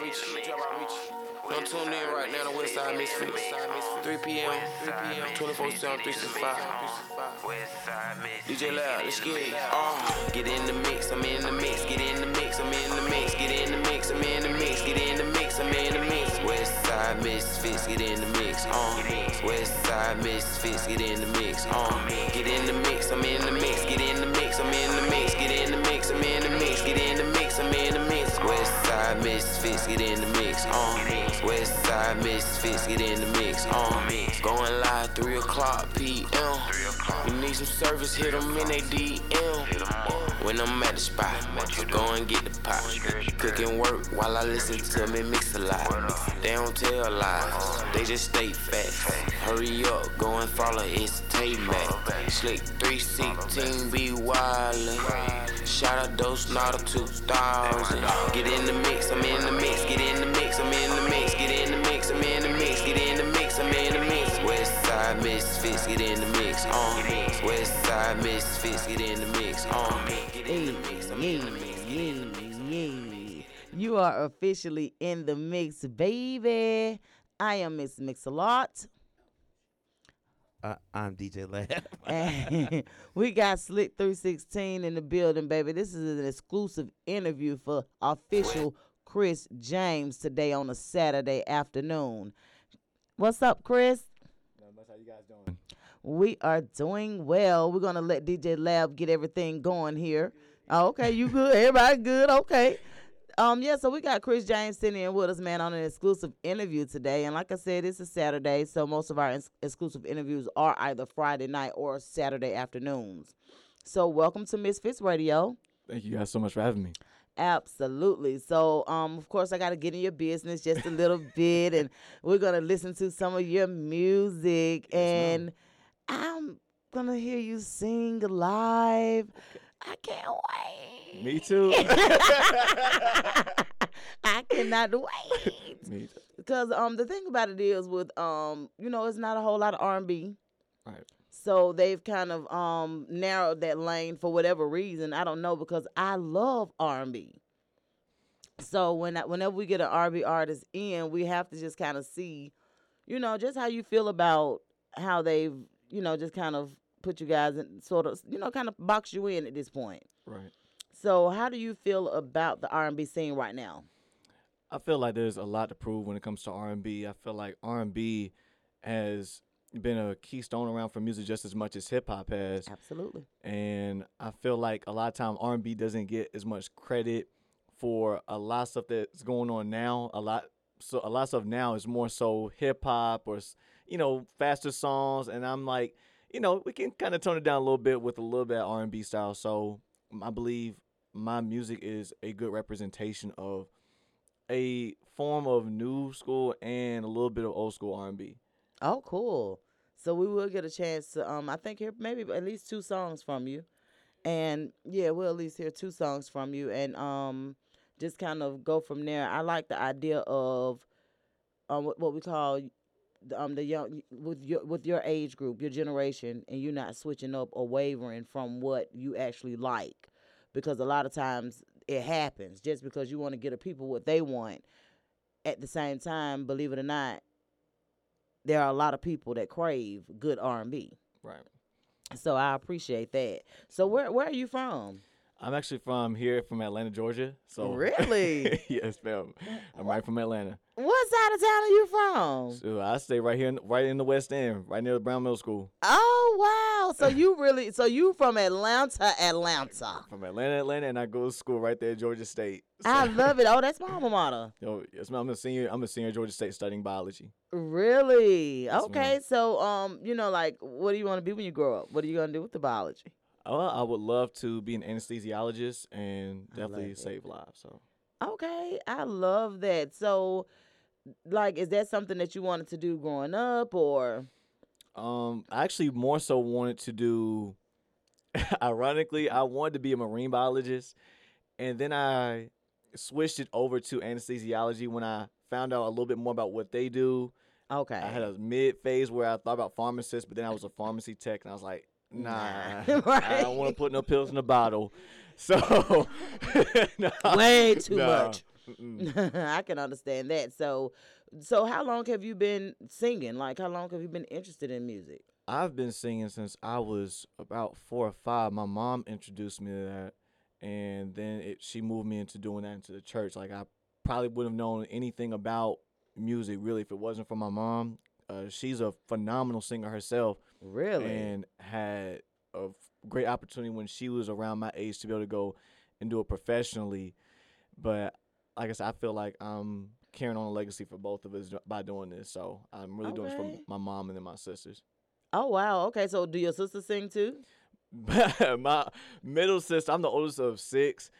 outreach. Don't tune in right now to Westside Misfits. 3 p.m. 3 p.m. 24 7 365. DJ Loud, let's get it. Uh, get in the mix, I'm in the mix, get in the mix, I'm in the mix, get in the mix, I'm in the mix, get in the mix, I'm in the mix. Westside Misfits, get in the mix. Uh, Westside Misfits, get in the mix. Uh, get in the mix, I'm in the mix, get in the mix, I'm in the mix, get in the mix, I'm in the mix, get in the mix, I'm in the mix. Westside Misfits, get in the mix. Uh, Westside Misfits, get in the mix. Uh, going live 3 o'clock p.m. You need some service, hit them in they DM. When I'm at the spot, go and get the pot. Cooking work while I listen to me mix a lot. They don't tell lies, they just state facts. Hurry up, go and follow, it's Tay Mac. Slick 316 be wildin'. Shout out those not a 2000. Get in the mix, I'm in the mix, get in the mix, I'm in the mix, get in the mix, I'm in the mix, get in the mix, I'm in the mix. Westside Misfits, get in the mix, on. Westside Misfits, get in the mix, on. Get in the mix, I'm in the mix, get in the mix. yeah. You are officially in the mix, baby. I am Miss Mix-a-Lot. Uh, I'm DJ Lab. We got Slick 316 in the building, baby. This is an exclusive interview for official Chris James today on a Saturday afternoon. What's up, Chris? How you guys doing? We are doing well. We're gonna let DJ Lab get everything going here. Oh, okay, you good? Everybody good? Okay. Um, yeah, so we got Chris James sitting in with us, man, on an exclusive interview today. And like I said, it's a Saturday, so most of our ex- exclusive interviews are either Friday night or Saturday afternoons. So welcome to Misfits Radio. Thank you guys so much for having me. Absolutely. So, um, of course, I got to get in your business just a little bit, and we're gonna listen to some of your music, and I'm gonna hear you sing live. I can't wait. Me too. I cannot wait. me too. Because um, the thing about it is with um, you know, it's not a whole lot of R and B. Right. So they've kind of um narrowed that lane for whatever reason. I don't know because I love R and B. So when I, whenever we get an R and B artist in, we have to just kind of see, you know, just how you feel about how they've, you know, just kind of put you guys in sort of, you know, kind of box you in at this point. Right. So how do you feel about the R and B scene right now? I feel like there's a lot to prove when it comes to R&B. I feel like R&B has been a keystone around for music just as much as hip hop has. Absolutely. and I feel like a lot of time R and B doesn't get as much credit for a lot of stuff that's going on now. A lot, so a lot of stuff now is more so hip hop or you know faster songs, and I'm like, you know, we can kind of tone it down a little bit with a little bit of R and B style. So I believe my music is a good representation of a form of new school and a little bit of old school R and B. Oh, cool. So we will get a chance to um I think hear maybe at least two songs from you. And yeah, we'll at least hear two songs from you and um just kind of go from there. I like the idea of um what, we call um the young with your with your age group, your generation and you're not switching up or wavering from what you actually like because a lot of times it happens just because you want to get the people what they want. At the same time, believe it or not, there are a lot of people that crave good R and B. Right. So I appreciate that. So where where are you from? I'm actually from here, from Atlanta, Georgia. So Really? yes, ma'am. I'm right from Atlanta. What side of town are you from? So I stay right here, in, right in the West End, right near the Brown Middle School. Oh wow! So you really so you from Atlanta, Atlanta? From Atlanta, Atlanta, and I go to school right there, at Georgia State. So, I love it. Oh, that's my alma mater. Yo, yes, ma'am. I'm a senior. I'm a senior at Georgia State studying biology. Really? Yes, Okay. ma'am. So um, you know, like, what do you want to be when you grow up? What are you gonna do with the biology? Oh, I would love to be an anesthesiologist and definitely it. save lives. So Okay, I love that. So, like, is that something that you wanted to do growing up, or? Um, I actually more so wanted to do. ironically, I wanted to be a marine biologist, and then I switched it over to anesthesiology when I found out a little bit more about what they do. Okay. I had a mid phase where I thought about pharmacists but then I was a pharmacy tech, and I was like, Nah, Nah. I don't want to put no pills in a bottle. So, nah, Way too nah, much. I can understand that. So, so how long have you been singing? Like, how long have you been interested in music? I've been singing since I was about four or five. My mom introduced me to that, and then it, she moved me into doing that into the church. Like I probably wouldn't have known anything about music really if it wasn't for my mom. Uh, she's a phenomenal singer herself, Really? and had a great opportunity when she was around my age to be able to go and do it professionally. But like I said, I feel like I'm carrying on a legacy for both of us by doing this. So I'm really doing it Okay. for my mom and then my sisters. oh wow. Okay. So, do your sisters sing too? my middle sister, I'm the oldest of six.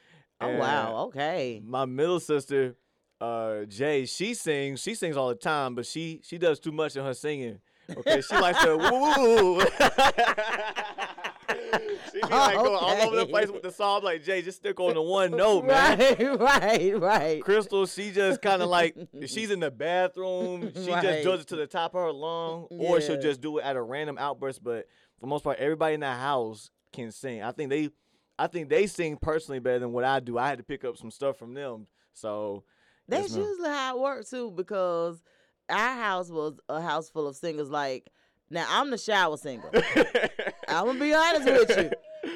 Oh wow. Okay. My middle sister, uh, Jay, she sings. She sings all the time, but she she does too much in her singing. Okay, she likes to woo. she be like going all over the place with the song. Like Jay, just stick on the one note, man. Right. Right. Right. Crystal, she just kind of like she's in the bathroom, she Right. just does it to the top of her lung, or she'll just do it at a random outburst. But for the most part, everybody in the house can sing. I think they, I think they sing personally better than what I do. I had to pick up some stuff from them, so That's ma'am. usually how it works too, because our house was a house full of singers. Like now, I'm the shower singer. I'm gonna be honest with you.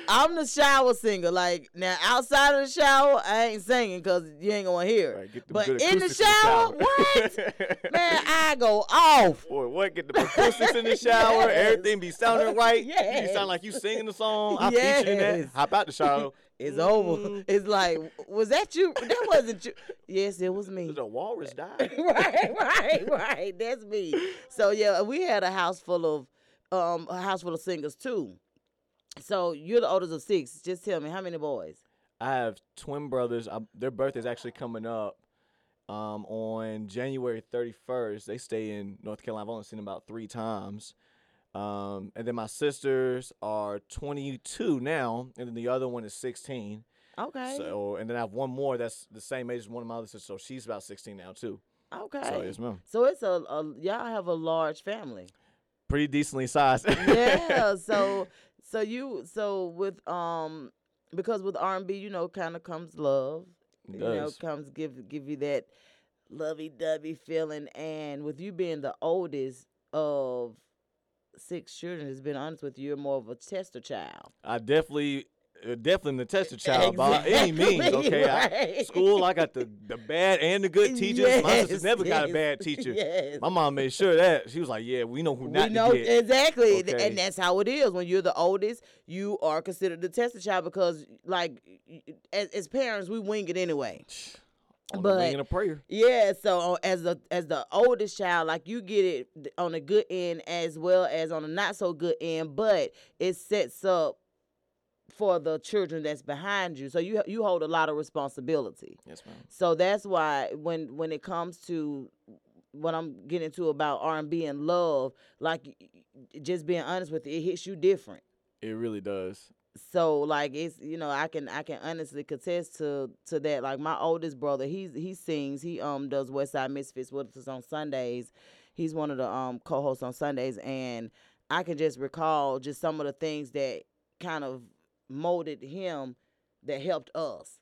I'm the shower singer. Like now, outside of the shower, I ain't singing because you ain't gonna hear. Right, But in the acoustics shower, what? Man, I go off. Boy, what? Get the acoustics in the shower. Yes. Everything be sounding right. You sound like you singing the song. I featured in that. Hop out the shower. It's over. Mm. It's like, was that you? That wasn't you. Yes, it was me. The walrus died. right, right, right. That's me. So yeah, we had a house full of um a house full of singers too. So you're the oldest of six. Just tell me how many boys? I have twin brothers. I, their birthday's actually coming up um, on January 31st. They stay in North Carolina. I've only seen them about three times. Um, and then my sisters are 22 now, and then the other one is 16. Okay. So, and then I have one more that's the same age as one of my other sisters, so she's about 16 now too. okay. So yes, ma'am. So it's a, a y'all have a large family. Pretty decently sized. yeah. So so you so with um because with R and B you know kind of comes love. It You know comes give give you that lovey dovey feeling, and with you being the oldest of six children, has been honest with you, you're more of a tester child. I definitely, definitely the tester child by any means. Exactly, Okay, I, school I got the the bad and the good teachers. My sister's Yes, never got a bad teacher. Yes. My mom made sure that she was like, "Yeah, we know who we not know to get." exactly, Okay. and that's how it is. When you're the oldest, you are considered the tester child because, like, as, as parents, we wing it anyway. On but- a prayer. Yeah, so uh, as the as the oldest child, like you get it on the good end as well as on the not so good end, but it sets up for the children that's behind you. So you you hold a lot of responsibility. Yes, ma'am. So that's why when when it comes to what I'm getting to about R and B and love, like just being honest with you, it hits you different It really does. so like it's you know i can i can honestly contest to to that like my oldest brother he's he sings he um does west side misfits with us on sundays he's one of the um co-hosts on sundays and i can just recall just some of the things that kind of molded him that helped us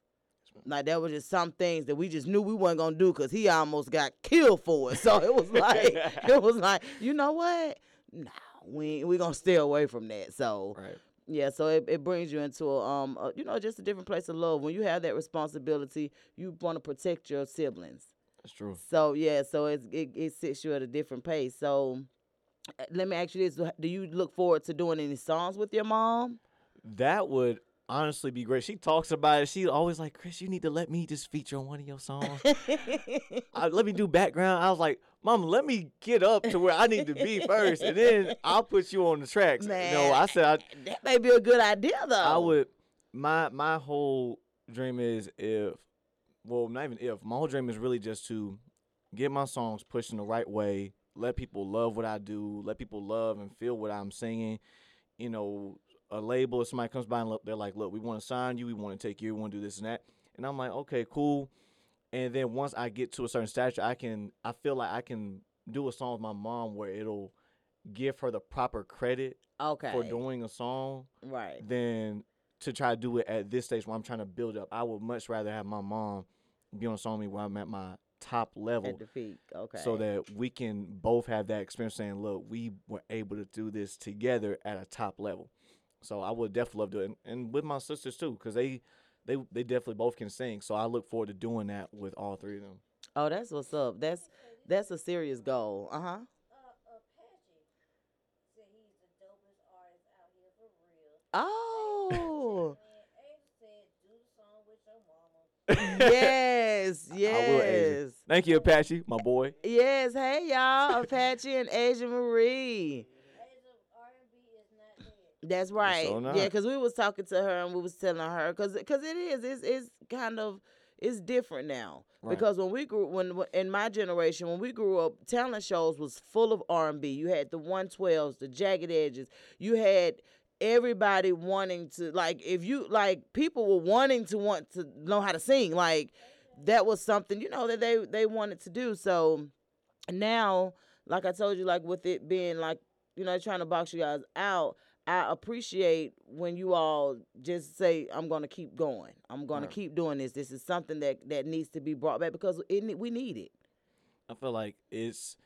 like there was just some things that we just knew we weren't gonna do because he almost got killed for it. So it was like it was like, you know what? No, we we gonna stay away from that. So Right. yeah, so it, it brings you into a, um a, you know just a different place of love. When you have that responsibility, you want to protect your siblings. That's true. So yeah, so it's, it it sits you at a different pace. So uh, let me ask you this: Do you look forward to doing any songs with your mom? That would honestly be great. She talks about it. She always like, Chris, you need to let me just feature on one of your songs. I, let me do background. I was like, Mom, let me get up to where I need to be first, and then I'll put you on the tracks. Man, no, I said I, that may be a good idea though. I would. My my whole dream is if, well, not even if. My whole dream is really just to get my songs pushed in the right way. Let people love what I do. Let people love and feel what I'm singing. You know, a label or somebody comes by and look, they're like, "Look, we want to sign you. We want to take you. We want to do this and that." And I'm like, "Okay, cool." And then once I get to a certain stature, I can. I feel like I can do a song with my mom where it'll give her the proper credit Okay. for doing a song right. than to try to do it at this stage where I'm trying to build up. I would much rather have my mom be on a song with me where I'm at my top level At the peak. Okay. so that we can both have that experience saying, look, we were able to do this together at a top level. So I would definitely love to. And, and with my sisters too, because they, they they definitely both can sing. So I look forward to doing that with all three of them. Oh, that's what's up. That's that's a serious goal. Uh huh. Oh. yes, I will, Asia. yes, Thank you, Apache, my boy. yes. Hey, y'all, Apache and Asia Marie. That's right. so Yeah, because we was talking to her and we was telling her because because it is it's it's kind of it's different now Right. because when we grew when when- in my generation when we grew up talent shows was full of R and B. You had the one twelves, the jagged edges. You had everybody wanting to like if you like people were wanting to want to know how to sing like that was something you know that they they wanted to do so now like i told you like with it being like you know trying to box you guys out i appreciate when you all just say i'm gonna keep going i'm gonna Right. keep doing this this is something that that needs to be brought back because it, we need it I feel like it's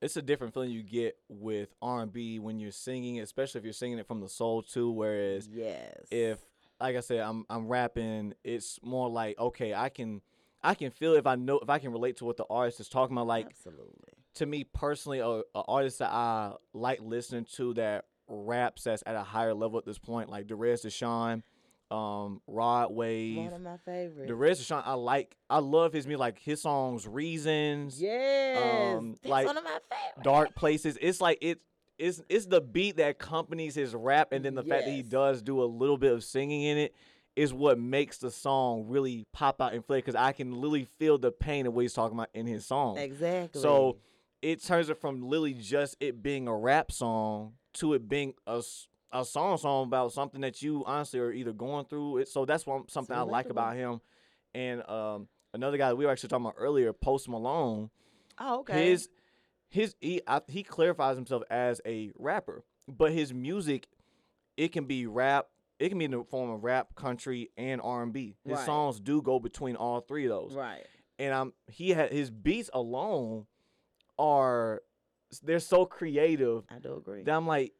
it's a different feeling you get with R and B when you're singing, especially if you're singing it from the soul too. Whereas yes if like I said, I'm I'm rapping, it's more like okay, I can I can feel if I know if I can relate to what the artist is talking about. Like absolutely to me personally, a, a artist that I like listening to that raps that's at a higher level at this point, like Derez De'Shon, um, Rod Wave. one of my favorites Derez De'Shon, I like I love his music, like his songs Reasons, yes um, like, one of my favorites Dark Places. It's like it it's it's the beat that accompanies his rap and then the fact that he does do a little bit of singing in it is what makes the song really pop out and play because I can literally feel the pain of what he's talking about in his song. exactly So it turns it from literally just it being a rap song to it being a a song song about something that you honestly are either going through. It, so that's one something I like about him. And um, another guy that we were actually talking about earlier, Post Malone. oh okay His his he I, he clarifies himself as a rapper, but his music it can be rap. It can be in the form of rap, country, and R and B. His Right. songs do go between all three of those right and um he had his beats alone are they're so creative i do agree. that I'm like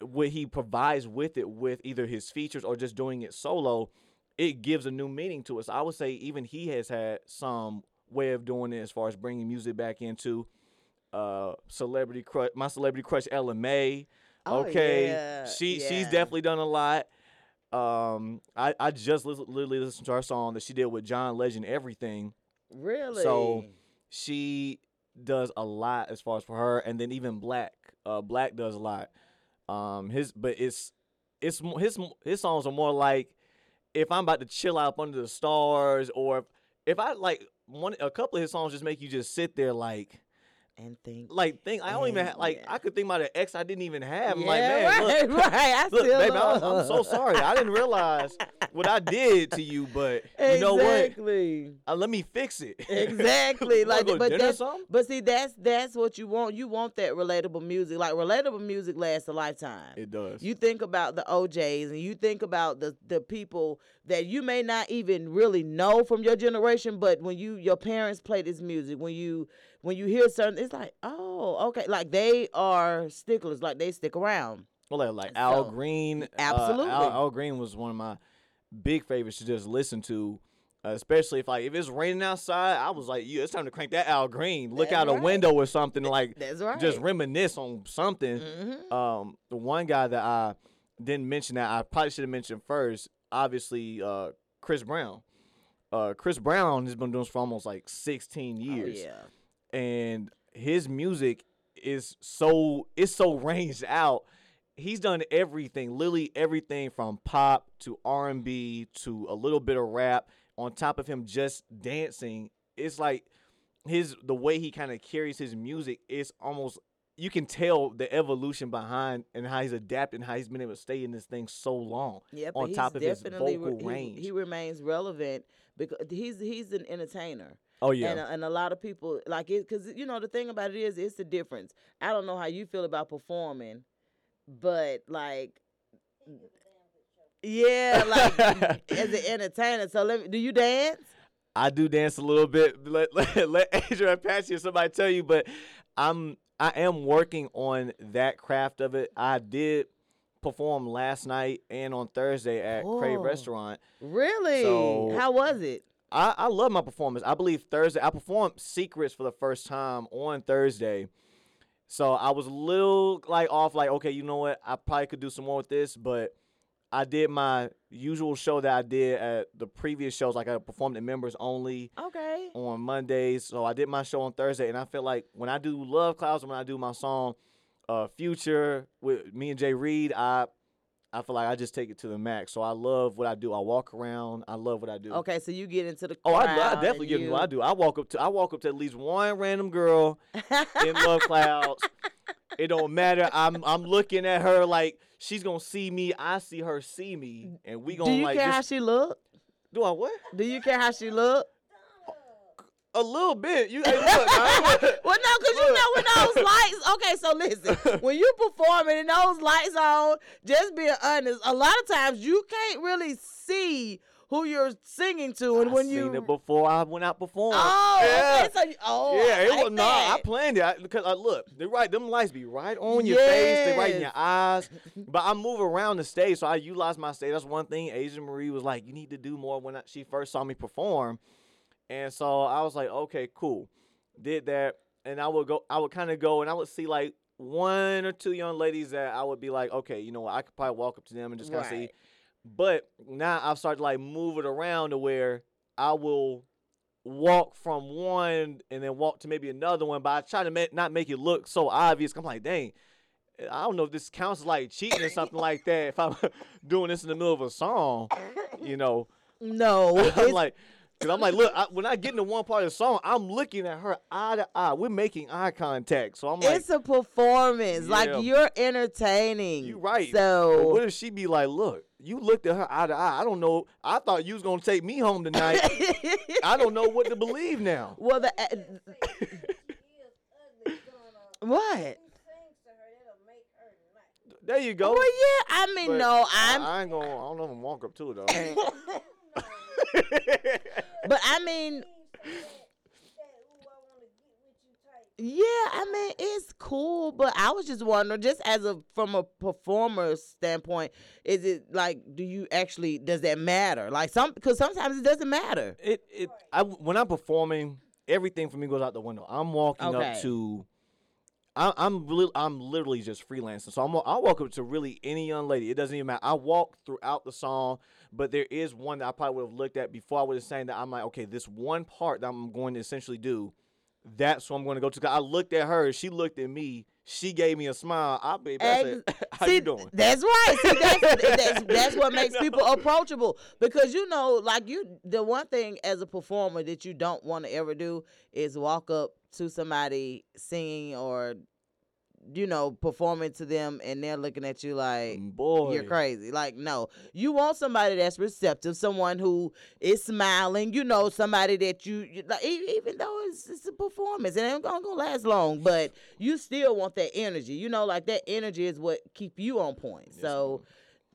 what he provides with it with either his features or just doing it solo it gives a new meaning to us. so I would say even he has had some way of doing it as far as bringing music back into uh celebrity crush my celebrity crush Ella Mai. Oh, okay. yeah, she she's definitely done a lot. Um I I just literally listened to her song that she did with John Legend everything. Really? So she does a lot as far as for her, and then even Black, uh, Black does a lot. Um, his but it's it's his his songs are more like if I'm about to chill out under the stars, or if, if I like one a couple of his songs just make you just sit there like and think like think I don't even Yeah, ha- like yeah. I could think about an ex I didn't even have. I'm yeah, like man, right, look, right. I look, baby, I I'm so sorry. I didn't realize what I did to you, but you know what? exactly. Uh, let me fix it. Exactly. Like, but that's but see, that's that's what you want. You want that relatable music. Like relatable music lasts a lifetime. It does. You think about the O'Jays and you think about the the people that you may not even really know from your generation, but when you your parents play this music, when you when you hear certain, it's like, oh, okay, like they are sticklers, like they stick around. Well, like, like Al So, Green. uh, absolutely. Al, Al Green was one of my big favorites to just listen to. Uh, especially if like if it's raining outside, I was like, yeah, it's time to crank that Al Green. Look That's out a window or something like That's right. just reminisce on something. hmm Um, the one guy that I didn't mention that I probably should have mentioned first, obviously, uh, Chris Brown. Uh, Chris Brown has been doing this for almost like 16 years Oh, yeah. And his music is so it's so ranged out. He's done everything, literally everything from pop to R and B to a little bit of rap. On top of him just dancing, it's like his the way he kind of carries his music is almost you can tell the evolution behind and how he's adapted and how he's been able to stay in this thing so long. Yeah, on top of his vocal re- he- range. He, remains relevant because he's he's an entertainer. Oh yeah, And, a- and a lot of people like it because you know the thing about it is it's the difference. I don't know how you feel about performing, but like, yeah, like as an entertainer. So let me. Do you dance? I do dance a little bit. Let let, let Adrian Apache or somebody tell you, but I'm I am working on that craft of it. I did perform last night and on Thursday at Crave oh. Restaurant. Really? So- How was it? I, I love my performance. I believe Thursday I performed Secrets for the first time on Thursday. So I was a little like off like okay, you know what? I probably could do some more with this, but I did my usual show that I did at the previous shows like I performed at members only Okay. on Mondays. So I did my show on Thursday and I feel like when I do Love Clouds and when I do my song uh Future with me and Jay Reed, I I feel like I just take it to the max. So I love what I do. I walk around. I love what I do. Okay, so you get into the Oh, I, I definitely get into what I do. I walk up to I walk up to at least one random girl in love clouds. It don't matter. I'm I'm looking at her like she's gonna see me. I see her see me, and we gonna Do you like care how she look? do I what? Do you care how she look? A little bit. You hey, look, I- Well, no, because you know when those lights. Okay, so listen, when you performing and those lights on, just being honest, a lot of times you can't really see who you're singing to, and I when seen you. it before I went out performing. Oh, yeah. okay, so you, oh, yeah, it like was no. I planned it I, because I uh, look. They right. Them lights be right on your face. They right in your eyes. But I move around the stage, so I utilize my stage. That's one thing. Asia Marie was like, "You need to do more." When I, she first saw me perform, and so I was like, "Okay, cool." Did that, and I would go. I would kind of go, and I would see like one or two young ladies that I would be like, "Okay, you know what? I could probably walk up to them and just kind of see." But now I've started to like move it around to where I will walk from one and then walk to maybe another one, but I try to ma- not make it look so obvious. I'm like, dang, I don't know if this counts as like cheating or something like that. If I'm doing this in the middle of a song, you know, No, I'm like, cause I'm like, look, I, when I get into one part of the song, I'm looking at her eye to eye. We're making eye contact, so I'm like, it's a performance. Yeah. Like you're entertaining. You right. So But what if she be like, look, you looked at her eye to eye. I don't know. I thought you was gonna take me home tonight. I don't know what to believe now. well, the uh, what? There you go. Well, yeah. I mean, But no, I- I'm. I ain't gonna. I don't know if I'm walk up to it though. But I mean, yeah. I mean, it's cool. But I was just wondering, just as a from a performer standpoint, is it like, do you actually does that matter? Like some, because sometimes it doesn't matter. it it. I when I'm performing, everything for me goes out the window. I'm walking Okay. up to. I, I'm really, I'm literally just freelancing. So I'm, I walk up to really any young lady. It doesn't even matter. I walk throughout the song, but there is one that I probably would have looked at before I would have sang that. I'm like, okay, this one part that I'm going to essentially do, that's what I'm going to go to. I looked at her, she looked at me, she gave me a smile. I baby, I said, how See, you doing? That's right. See, that's, that's that's what makes people approachable because you know, like you, the one thing as a performer that you don't want to ever do is walk up to somebody singing or, you know, performing to them and they're looking at you like. Mm, boy, You're crazy. Like, no. You want somebody that's receptive, someone who is smiling, you know, somebody that you, you like, even though it's, it's a performance, it ain't gonna, gonna last long, but you still want that energy. You know, like that energy is what keep you on point. Yes, so,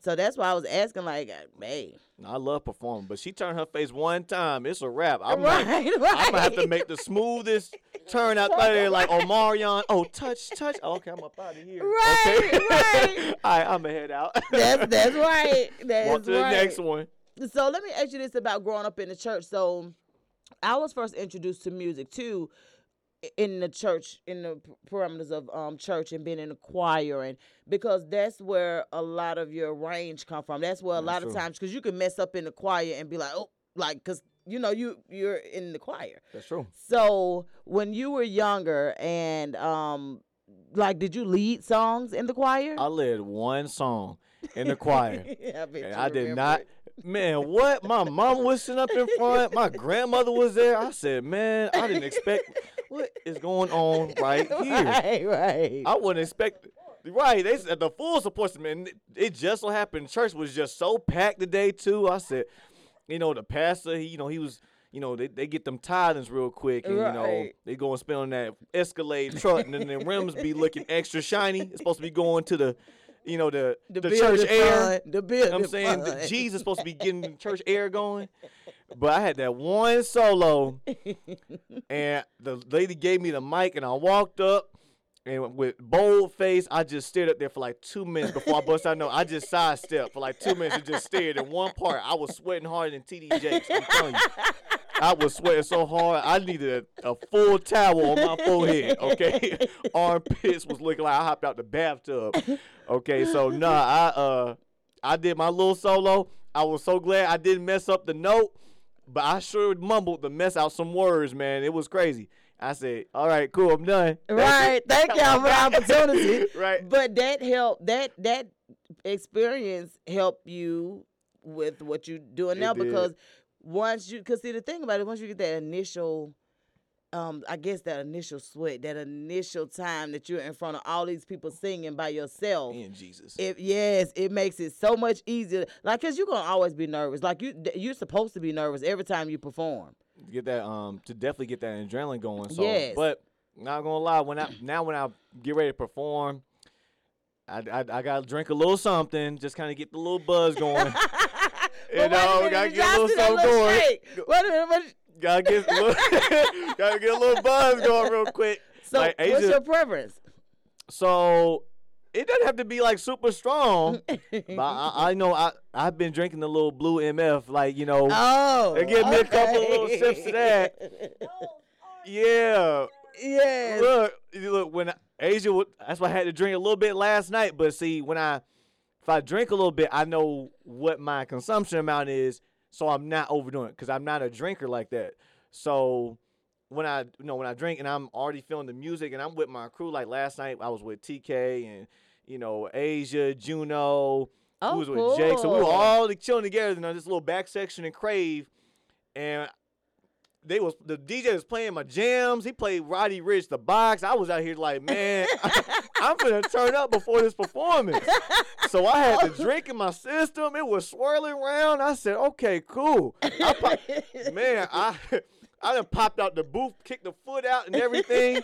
so that's why I was asking, like, uh, hey, I love performing, but she turned her face one time. It's a wrap. I'm right, like, right. I'm gonna have to make the smoothest turn out there, like Omarion. Oh, touch, touch. Okay, I'm up out of here. Right, okay? right. All right, I'm gonna head out. That's that's right. That's On to the next one. So let me ask you this about growing up in the church. So I was first introduced to music too in the church, in the parameters of um church and being in the choir and because that's where a lot of your range come from. That's where a That's lot of times because you can mess up in the choir and be like, oh, like because you know you you're in the choir. That's true. So when you were younger and um like did you lead songs in the choir? I led one song in the choir. I, And I did not. Man, what? My mom was sitting up in front. My grandmother was there. I said, man, I didn't expect. What is going on right here? right, right. I wouldn't expect. Right, they said the full support and it just so happened church was just so packed today too. I said, you know, the pastor, he, you know, he was, you know, they, they get them tithings real quick, and you know, Right. they go and spend on that Escalade truck, and then the rims be looking extra shiny. It's supposed to be going to the you know the the, building church air. fund, The building I'm saying the fund. Jesus supposed to be getting the church air going, but I had that one solo, and the lady gave me the mic, and I walked up, and with bold face, I just stared up there for like two minutes before I bust out. No, I just sidestepped for like two minutes and just stared. In one part, I was sweating harder than TD Jakes. I'm telling you. I was sweating so hard, I needed a, a full towel on my forehead. Okay, armpits was looking like I hopped out the bathtub. Okay, so nah, I uh, I did my little solo. I was so glad I didn't mess up the note, but I sure mumbled to mess out some words, man. It was crazy. I said, "All right, cool, I'm done." Thank you. Right. Thank y'all for the opportunity. Right. But that helped that that experience helped you with what you're doing It now did. because once you because see the thing about it, once you get that initial um, I guess that initial sweat, that initial time that you're in front of all these people singing by yourself. In Jesus. It yes, it makes it so much easier. Like, cause you're gonna always be nervous. Like you, you're supposed to be nervous every time you perform. get that um to definitely get that adrenaline going. So, Yes. but not gonna lie, when I now when I get ready to perform, I I, I gotta drink a little something, just kind of get the little buzz going. you But wait a know, gotta get a little something going. Wait a minute, Gotta get a little, gotta get a little buzz going real quick. So, Like, what's Asia- your preference? So it doesn't have to be like super strong. but I, I know I I've been drinking a little blue MF, like you know. Oh, They give me a couple of little sips of that. Yeah, Yeah. look, look when I- Asia, that's why I had to drink a little bit last night. But see, when I if I drink a little bit, I know what my consumption amount is, so I'm not overdoing it because I'm not a drinker like that. So when I you know when I drink and I'm already feeling the music and I'm with my crew, like last night I was with TK and you know Asia, Juno, Oh, who was with Jake. So we were all chilling together in this little back section in Crave, and they was the DJ was playing my jams. He played Roddy Ricch the box. I was out here like, man, I'm gonna turn up before this performance. So I had the drink in my system. It was swirling around. I said, okay, cool. I man, I I done popped out the booth, kicked the foot out and everything.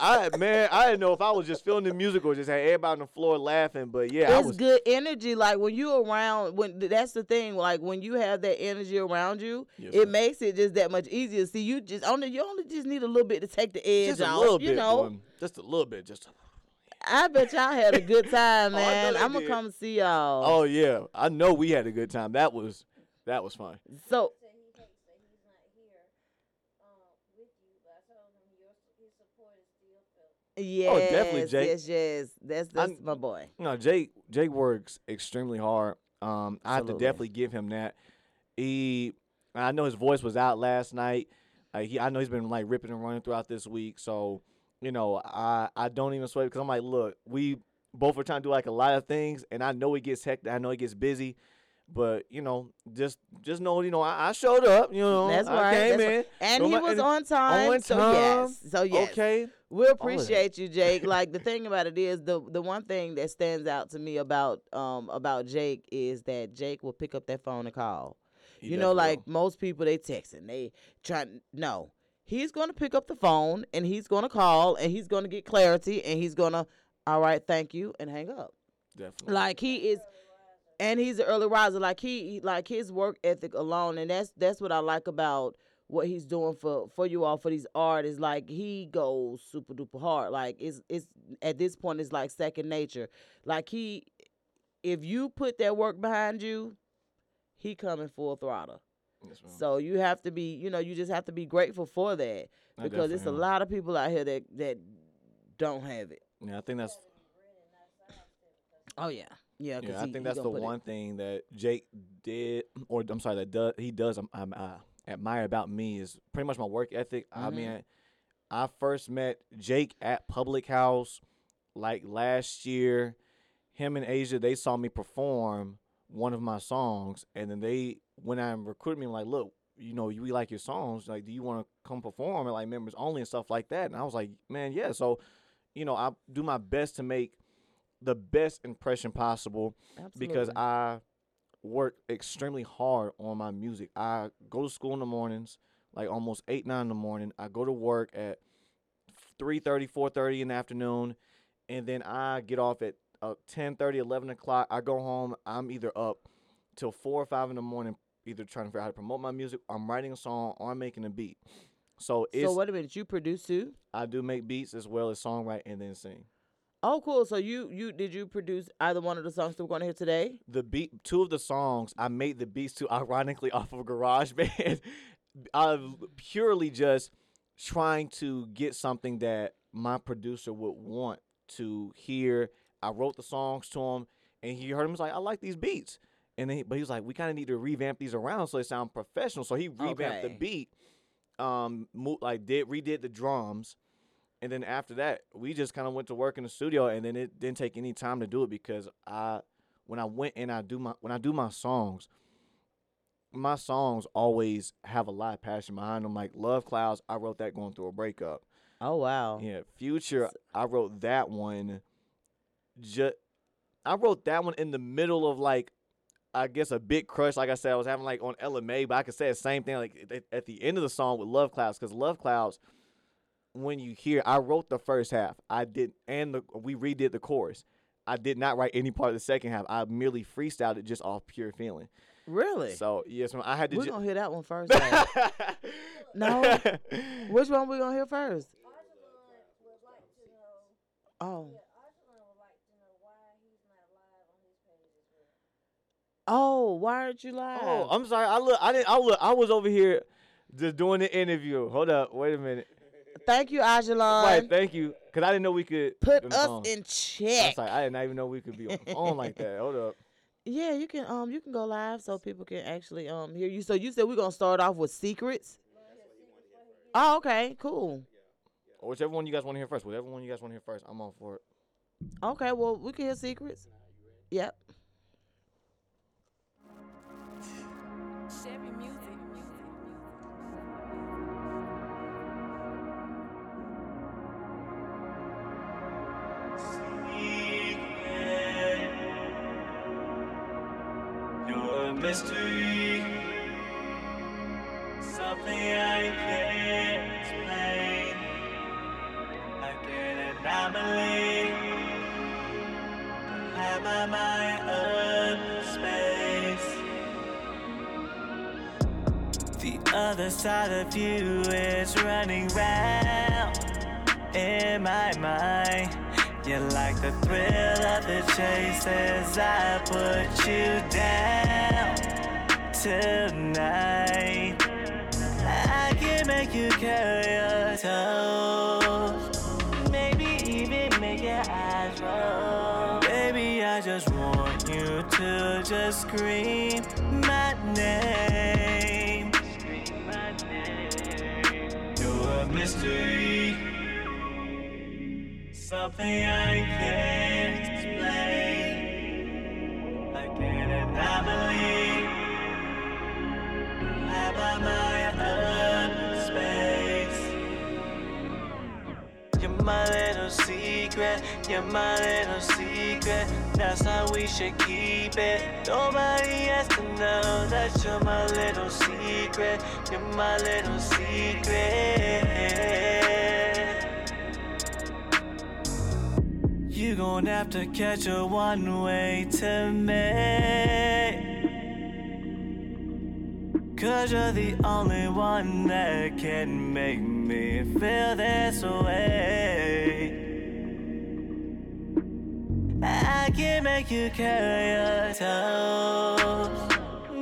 I man, I didn't know if I was just feeling the music or just had everybody on the floor laughing. But yeah, I it's was good energy. Like when you around, when that's the thing. Like when you have that energy around you, Yes, it ma'am. makes it just that much easier. See, you just only you only just need a little bit to take the edge off. you bit, know, boy. just a little bit, just. A, I bet y'all had a good time, Oh, man. they I'm gonna did. come see y'all. oh yeah, I know we had a good time. That was that was fun. So said he hates that he's not here um, with you, but I told him your his support is still felt. Yes, Oh, definitely, Jake. yes, yes. That's that's I'm- my boy. No, Jake Jake works extremely hard. Um, I have to definitely give him that. He, I know his voice was out last night. Uh, he, I know he's been like ripping and running throughout this week. So, you know, I I don't even sweat because I'm like, look, we both are trying to do like a lot of things, and I know it gets hectic. I know it gets busy. But you know, just just know, you know, I, I showed up. You know, That's I came in. right. And So he was on time. on so time. yes. So yes. Okay. We appreciate you, Jake. Like the thing about it is the the one thing that stands out to me about um about Jake is that Jake will pick up that phone and call. He you know, like most people they texting, they trying no. He's gonna pick up the phone and he's gonna call and he's gonna get clarity and he's gonna all right, thank you, and hang up. definitely. Like he is and he's an early riser. Like he he- like his work ethic alone, and that's that's what I like about what he's doing for for you all for these artists. Like he goes super duper hard. Like it's it's at this point it's like second nature. Like he, if you put that work behind you, he coming full throttle. Yes. So you have to be, you know, you just have to be grateful for that I because it's a lot of people out here that that don't have it. Yeah, I think that's Oh yeah, yeah. Yeah, I he- think that's the gonna it- one thing that Jake did, or I'm sorry, that does, he does. I'm, I'm uh, admire about me is pretty much my work ethic. I Mhm. mean, I first met Jake at Public House like last year. Him and Asia, they saw me perform one of my songs, and then they, when I recruited me, like, look, you know, we like your songs. Like, do you want to come perform at like members only and stuff like that? And I was like, man, yeah. So, you know, I do my best to make the best impression possible because I work extremely hard on my music. I go to school in the mornings, like almost 8, 9 in the morning. I go to work at 3.30, 4.30 in the afternoon. And then I get off at uh, 10, 11 o'clock. I go home. I'm either up till four or five in the morning, either trying to figure out how to promote my music. I'm writing a song or I'm making a beat. So it's So wait a minute, you produce too? I do make beats as well as songwrite and then sing. Oh, cool. So you you did you produce either one of the songs that we're gonna hear today? the beat two of the songs I made the beats to ironically off of GarageBand. I purely just trying to get something that my producer would want to hear. I wrote the songs to him and he heard them was like, I like these beats. And then he, but he was like, we kind of need to revamp these around so they sound professional. So he revamped the beat, um, mo- like did redid the drums, and then after that, we just kind of went to work in the studio, and then it didn't take any time to do it because I, when I went and I do my when I do my songs, my songs always have a lot of passion behind them. Like Love Clouds, I wrote that going through a breakup. Oh wow. Yeah, Future, I wrote that one. Just, I wrote that one in the middle of like, I guess a big crush. Like I said, I was having like on Ella Mai, but I could say the same thing like at, at the end of the song with Love Clouds, because Love Clouds, when you hear, I wrote the first half. I did, and the, we redid the chorus. I did not write any part of the second half. I merely freestyled it just off pure feeling. Really? So yes, I had to. we're ju- gonna hear that one first. No. Which one we gonna hear first? Arjun would like to know. Oh. Yeah, Arjun would like to know why he's not live on his page as well. Oh, why aren't you live? Oh, I'm sorry. I look. I didn't. I look. I was over here just doing the interview. Hold up. Wait a minute. Thank you, Ajalon. right. Thank you. Cause I didn't know we could Put us phone. in I check. was like, I did not even know we could be on the phone like that. Hold up. Yeah, you can um you can go live so people can actually um hear you. So you said we're gonna start off with secrets. Oh, okay, cool. Or whichever one you guys want to hear first. Whatever one you guys want to hear first, I'm on for it. Okay, well we can hear secrets. Yep. Other side of you is running round in my mind. You like the thrill of the chase as I put you down tonight. I can make you carry your toes, maybe even make your eyes roll. Baby, I just want you to just scream my name. Mystery. Something I can't explain, like an anomaly. Have my mind up space. You're my little secret, you're my little secret. That's how we should keep it. Nobody has to know that you're my little secret, you're my little secret. You gon' have to catch a one way to me. Cause you're the only one that can make me feel this way. I can make you carry your toes.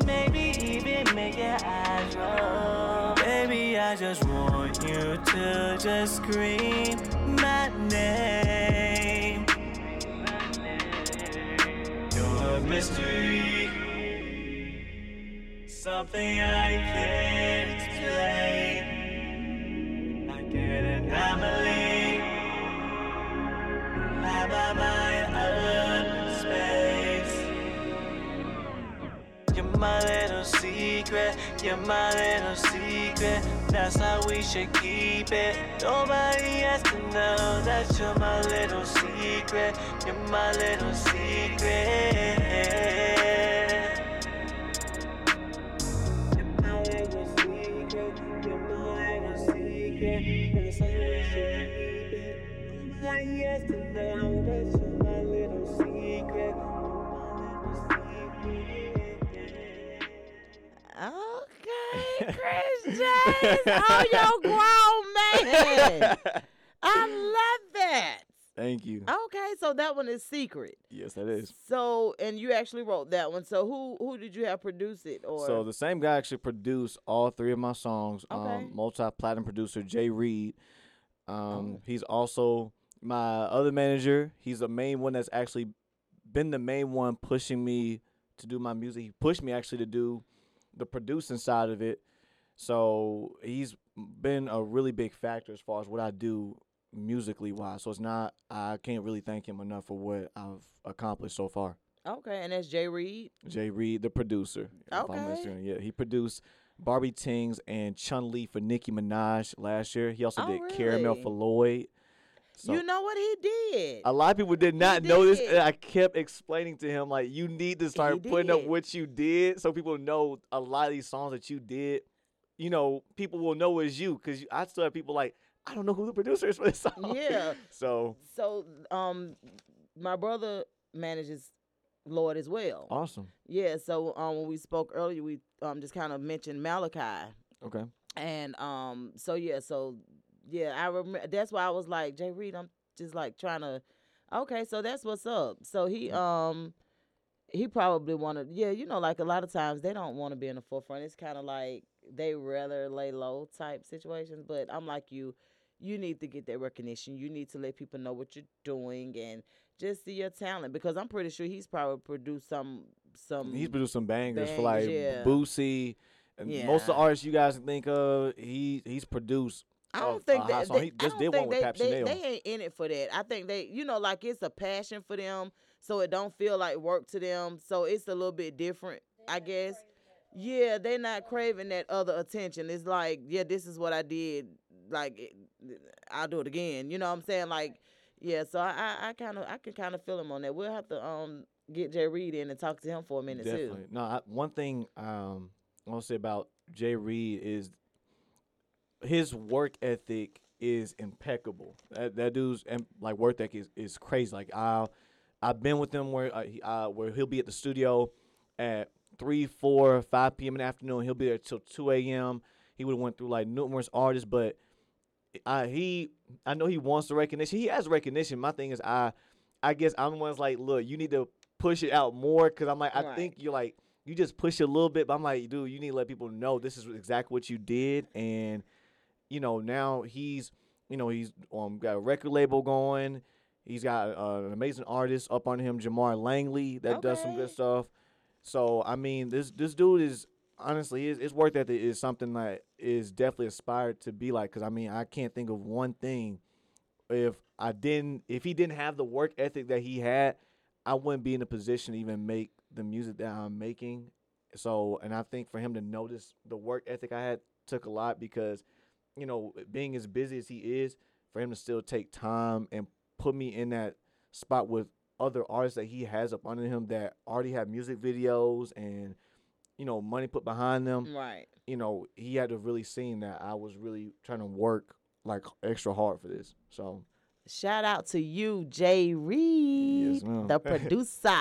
Maybe even make your eyes roll. Baby, I just want you to just scream my name. You're a mystery. Something I can't explain. Secret, you're my little secret. That's how we should keep it. Nobody has to know that you're my little secret, you're my little secret. You're my little secret, you're my little secret. That's how we should keep it. Nobody has to know Chris James. Oh, yo, grown man. I love that. Thank you. Okay, so that one is secret. Yes, that is. So, and you actually wrote that one. So, who who did you have produce it? Or So the same guy actually produced all three of my songs. Okay. Um, multi-platinum producer Jay Reed. Um, Oh. he's also my other manager. He's the main one that's actually been the main one pushing me to do my music. He pushed me actually to do the producing side of it. So he's been a really big factor as far as what I do musically wise. So it's not I can't really thank him enough for what I've accomplished so far. okay, and that's Jay Reed. Jay Reed, the producer. Okay. Yeah, he produced Barbie Tings and Chun Li for Nicki Minaj last year. He also Oh, did Caramel for Lloyd. So you know what he did? a lot of people did not know this. And I kept explaining to him like, you need to start putting up what you did, so people know a lot of these songs that you did. You know, people will know it's you because I still have people like, I don't know who the producer is for this song. Yeah. so So, um, my brother manages Lord as well. awesome. Yeah. So, um, when we spoke earlier, we um just kind of mentioned Malachi, Okay. and um, so yeah, so yeah, I remember. That's why I was like, Jay Reed, I'm just like trying to. Okay, so that's what's up. So he um. He probably wanted, yeah, you know, like a lot of times they don't want to be in the forefront. It's kind of like they rather lay low type situations. But I'm like you, you need to get that recognition. You need to let people know what you're doing and just see your talent because I'm pretty sure he's probably produced some some. He's produced some bangers for like yeah. Boosie. And most of the artists you guys think of, he he's produced. I don't a think that they, he just did one with they, they, they ain't in it for that. I think they, you know, like it's a passion for them, so it don't feel like work to them. So it's a little bit different, I guess. Yeah, they're not craving that other attention. It's like, yeah, this is what I did. Like, I'll do it again. You know what I'm saying? Like, yeah. So I, I, I kind of, I can kind of feel him on that. We'll have to um get Jay Reed in and talk to him for a minute Definitely. too. No, I, one thing um I want to say about Jay Reed is his work ethic is impeccable. That that dude's like work ethic is, is crazy. Like I I've been with him where uh, he, uh, where he'll be at the studio at three, four, five p.m. in the afternoon. He'll be there till two a.m. He would have went through like numerous artists, but I he I know he wants the recognition. He has recognition. My thing is I I guess I'm the one's like, look, you need to push it out more because I'm like, I Right. think you're like you just push it a little bit, but I'm like, dude, you need to let people know this is exactly what you did, and you know now he's you know he's um got a record label going. He's got uh, an amazing artist up on him, Jamar Langley, that does some good stuff. So I mean, this this dude is honestly his, his work ethic is something that is definitely aspired to be like. Because I mean, I can't think of one thing if I didn't if he didn't have the work ethic that he had, I wouldn't be in a position to even make the music that I'm making. So, and I think for him to notice the work ethic I had took a lot because, you know, being as busy as he is, for him to still take time and put me in that spot with other artists that he has up under him that already have music videos and, you know, money put behind them Right. you know, he had to really seen that I was really trying to work like extra hard for this. So Shout out to you, Jay Reed, ma'am. the producer.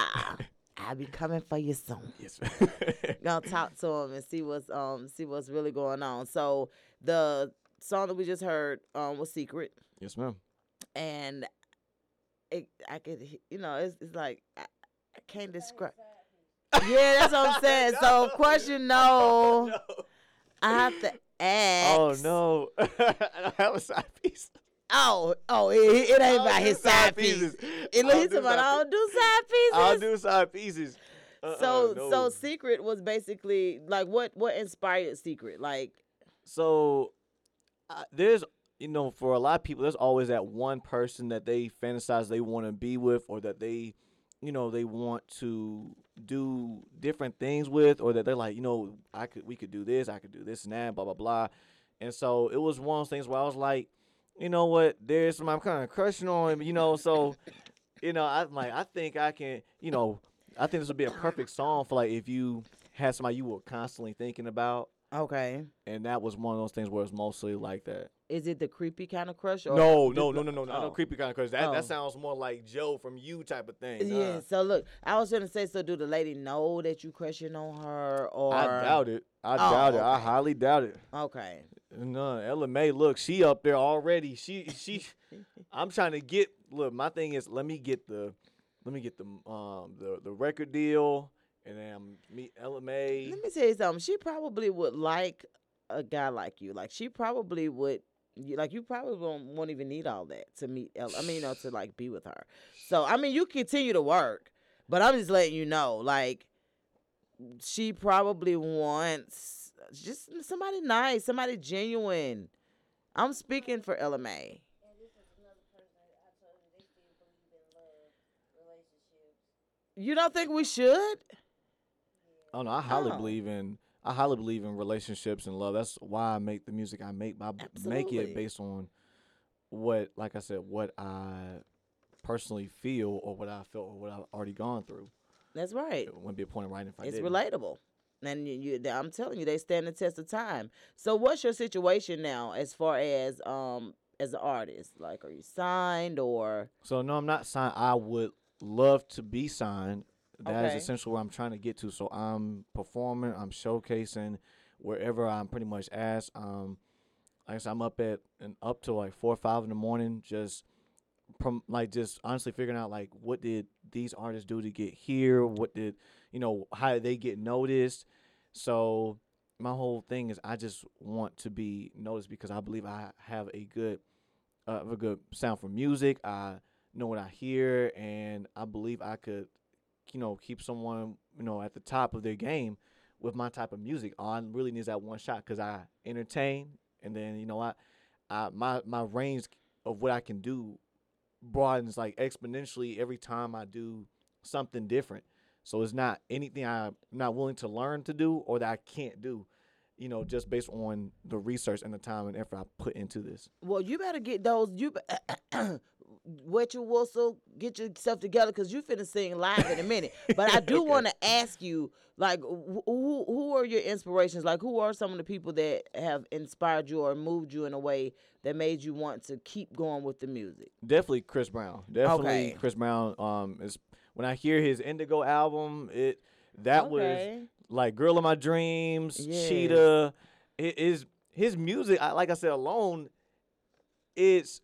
I'll be coming for you soon. yes, Gonna talk to him and see what's um see what's really going on. So the song that we just heard um was Secret, yes, ma'am. and it I could you know it's it's like I, I can't describe. Yeah, that's what I'm saying. So question no, I have to ask. Oh no, I have a side piece. Oh, oh, it, it ain't I'll about his side piece. pieces. It I'll he's do talking about I don't do side pieces. I'll do side pieces. Uh-uh, so no. so secret was basically like what what inspired secret like so uh, there's you know for a lot of people there's always that one person that they fantasize they want to be with or that they you know they want to do different things with or that they're like you know i could we could do this i could do this and that blah blah blah. And so it was one of those things where i was like you know what? There's some i'm kind of crushing on him you know? So you know i'm like i think i can you know i think this would be a perfect song for like if you had somebody you were constantly thinking about. Okay. And that was one of those things where it's mostly like that. Is it the creepy kind of crush? Or No, no, no, no, no, no oh. creepy kind of crush. That Oh. that sounds more like Joe from you type of thing. Yeah. Nah. So look, I was gonna say, so do the lady know that you crushing on her, or I doubt it. I Oh, doubt it. I highly doubt it. Okay. No, Ella Mai, look, she up there already. She she I'm trying to get look, my thing is let me get the let me get the um the, the record deal and then I'm meet Ella Mai. Let me tell you something. She probably would like a guy like you. Like she probably would. You- Like you probably won't, won't even need all that to meet. El- I mean, you know, to like be with her. So I mean, you continue to work, but I'm just letting you know, like she probably wants just somebody nice, somebody genuine. I'm speaking for Ella Mai. And this is another person that I told you they still believe in love relationships. You don't think we should? Oh no, I highly Oh. believe in I highly believe in relationships and love. That's why I make the music I make. I b- make it based on what, like I said, what I personally feel or what I felt or what I've already gone through. That's right. It wouldn't be a point in writing if I It's didn't. relatable. And you, you, I'm telling you, they stand the test of time. So, what's your situation now, as far as um as an artist? Like, are you signed or? So no, I'm not signed. I would love to be signed. That is Okay. essentially where I'm trying to get to. So I'm performing, I'm showcasing wherever I'm pretty much asked. Um, like I said, I'm up at and up to like four or five in the morning, just prom- like just honestly figuring out like what did these artists do to get here? What did you know? How did they get noticed? So my whole thing is I just want to be noticed because I believe I have a good, uh, a good sound for music. I know what I hear, and I believe I could, you know, keep someone, you know, at the top of their game with my type of music. All I really need that one shot because I entertain, and then you know, I, I my my range of what I can do broadens like exponentially every time I do something different. So it's not anything I'm not willing to learn to do or that I can't do, you know, just based on the research and the time and effort I put into this. Well, you better get those. You wet your whistle, get yourself together, cause you finna sing live in a minute. But I do Okay. want to ask you, like, wh- who who are your inspirations? Like, who are some of the people that have inspired you or moved you in a way that made you want to keep going with the music? Definitely Chris Brown. Definitely Okay. Chris Brown. Um, is when I hear his Indigo album, it that was like "Girl of My Dreams," Yes. "Cheetah." It is his music. I, like I said, alone, it's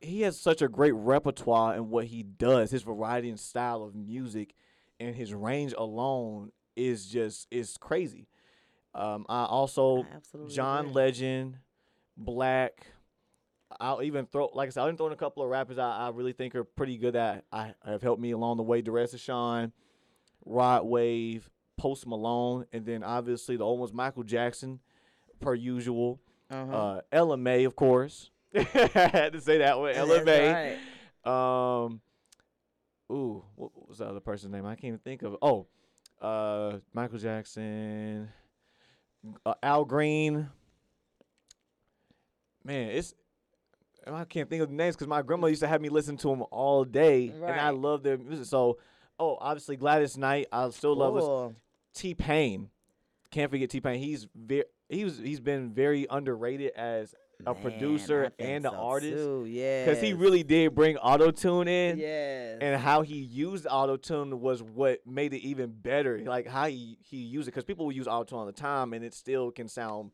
he has such a great repertoire in what he does. His variety and style of music, and his range alone is just is crazy. Um, I also I John agree. Legend, Black. I'll even throw, like I said, I'll even throw in a couple of rappers I, I really think are pretty good at. I have helped me along the way. Derez De'Shon, Rod Wave, Post Malone, and then obviously the old ones, Michael Jackson, per usual. Uh-huh. Uh, Ella Mai, of course. I had to say that one. Ella Mai. right. Um, ooh, what was the other person's name? I can't even think of. it. Oh, uh, Michael Jackson, uh, Al Green. Man, it's I can't think of the names because my grandma used to have me listen to them all day, and I love their music. So, oh, obviously Gladys Knight. I still love us. T Pain. Can't forget T Pain. He's very he was he's been very underrated as a Man, producer and an so artist too, because he really did bring auto tune in Yeah, and how he used auto tune was what made it even better. Like how he he used it because people will use auto tune all the time and it still can sound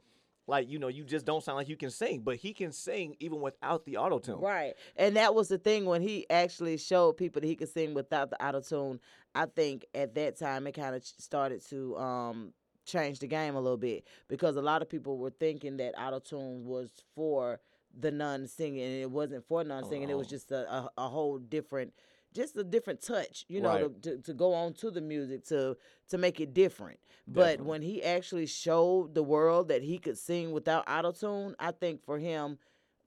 like you know you just don't sound like you can sing, but he can sing even without the auto tune. Right. And that was the thing when he actually showed people that he could sing without the auto tune. I think at that time it kind of started to um change the game a little bit because a lot of people were thinking that auto tune was for the non singing and it wasn't for non singing. It was Oh. just a, a, a whole different just a different touch, you know, Right. to, to, to go on to the music to to make it different. But when he actually showed the world that he could sing without auto tune, I think for him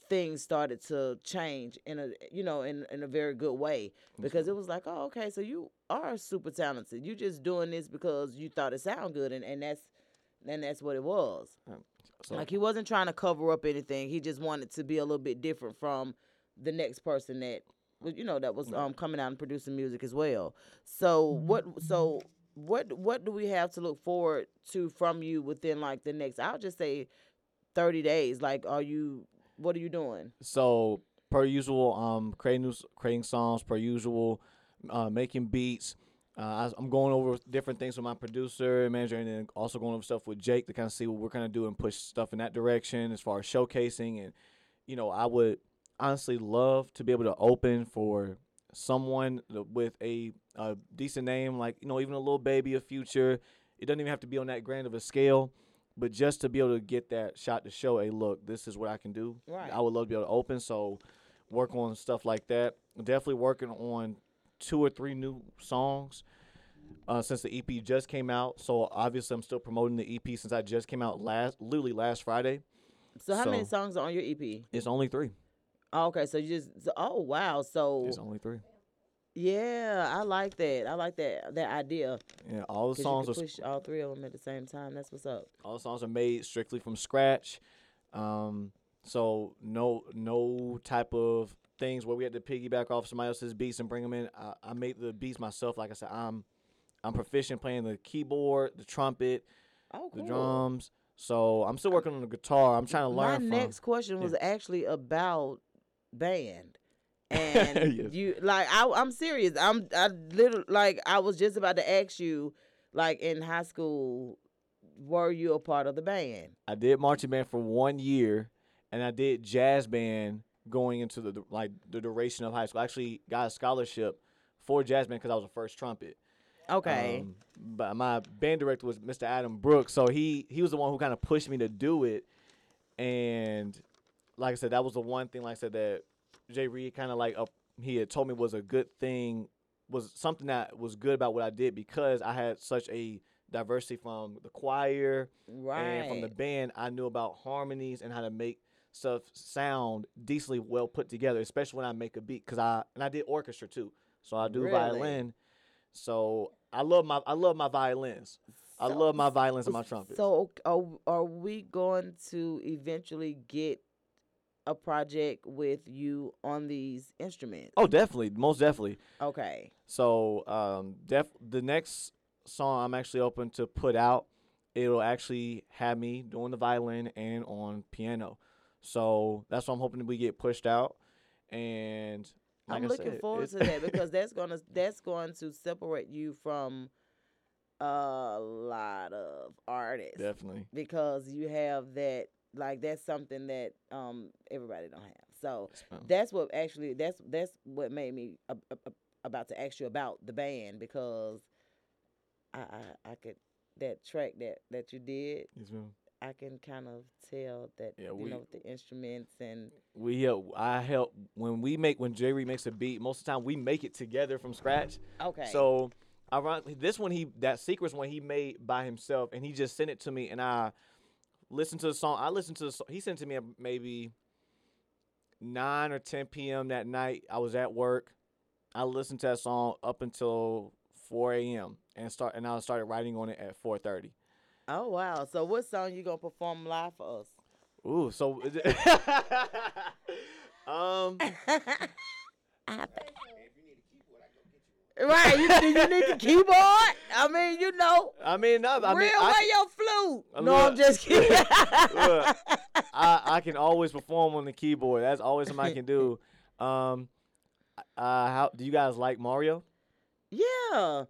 things started to change in a you know in in a very good way because it was like oh okay so you are super talented. You just doing this because you thought it sounded good and and that's and that's what it was. So like he wasn't trying to cover up anything. He just wanted to be a little bit different from the next person that was you know that was um coming out and producing music as well. So what so what what do we have to look forward to from you within like the next i'll just say 30 days. Like are you what are you doing? So per usual, um, creating creating songs per usual, uh, making beats. Uh, I, I'm going over different things with my producer and manager, and then also going over stuff with Jake to kind of see what we're gonna do and push stuff in that direction as far as showcasing. And you know, I would honestly love to be able to open for someone with a, a decent name, like you know, even a Lil Baby, a future. It doesn't even have to be on that grand of a scale, but just to be able to get that shot to show, hey, look, this is what I can do. Right. I would love to be able to open. So work on stuff like that. Definitely working on two or three new songs. Uh, since the EP just came out, so obviously I'm still promoting the EP since I just came out last, literally last Friday. So how many songs are on your EP? It's only three. Oh, okay, so you just so, oh wow, so It's only three. yeah, I like that. I like that that idea. Yeah, all the songs you are push all three of them at the same time. That's what's up. all the songs are made strictly from scratch. Um, so no no type of things where we had to piggyback off somebody else's beats and bring them in. I, I made the beats myself. Like I said, I'm I'm proficient playing the keyboard, the trumpet, Oh, cool. the drums. So I'm still working on the guitar. I'm trying to My learn from. next question yeah. was actually about band. And Yes. you like I I'm serious. I'm I literally like I was just about to ask you like in high school were you a part of the band? I did marching band for one year, and I did jazz band going into the like the duration of high school. I actually got a scholarship for jazz band because I was a first trumpet. Okay. Um, but my band director was Mr. Adam Brooks, so he he was the one who kind of pushed me to do it. And like I said, that was the one thing, like I said, that Jay Reed kind of like up, he had told me was a good thing, was something that was good about what I did because I had such a diversity from the choir right. and from the band. I knew about harmonies and how to make stuff sound decently well put together, especially when I make a beat. Cause I and I did orchestra too, so I do Really? violin. So I love my I love my violins. I love my violins and my trumpets. So are, are we going to eventually get a project with you on these instruments? oh, definitely, most definitely. Okay. So um, def the next song I'm actually open to put out, it'll actually have me doing the violin and on piano. So that's what I'm hoping we get pushed out. And like I'm I looking said, forward to that because that's gonna that's going to separate you from a lot of artists definitely. because you have that like that's something that um everybody don't have. So that's what actually that's that's what made me a, a, a- about to ask you about the band because I, I I could that track that that you did Yes, ma'am. I can kind of tell that Yeah, you we- know with the instruments and We help. I help when we make when Jerry makes a beat. Most of the time, we make it together from scratch. okay So, ironically, this one he that secrets one he made by himself, and he just sent it to me, and I listened to the song. I listened to the song. He sent it to me at maybe nine or ten p.m. that night. I was at work. I listened to that song up until four a.m. and start and I started writing on it at four thirty. Oh wow so what song you gonna perform live for us Ooh, so um. right you, you need the keyboard I mean you know I mean, no, I real mean, I, your flute Uh, no I'm just kidding Look, I, I can always perform on the keyboard. That's always something I can do. Um, uh, how do you guys like Mario? Yeah,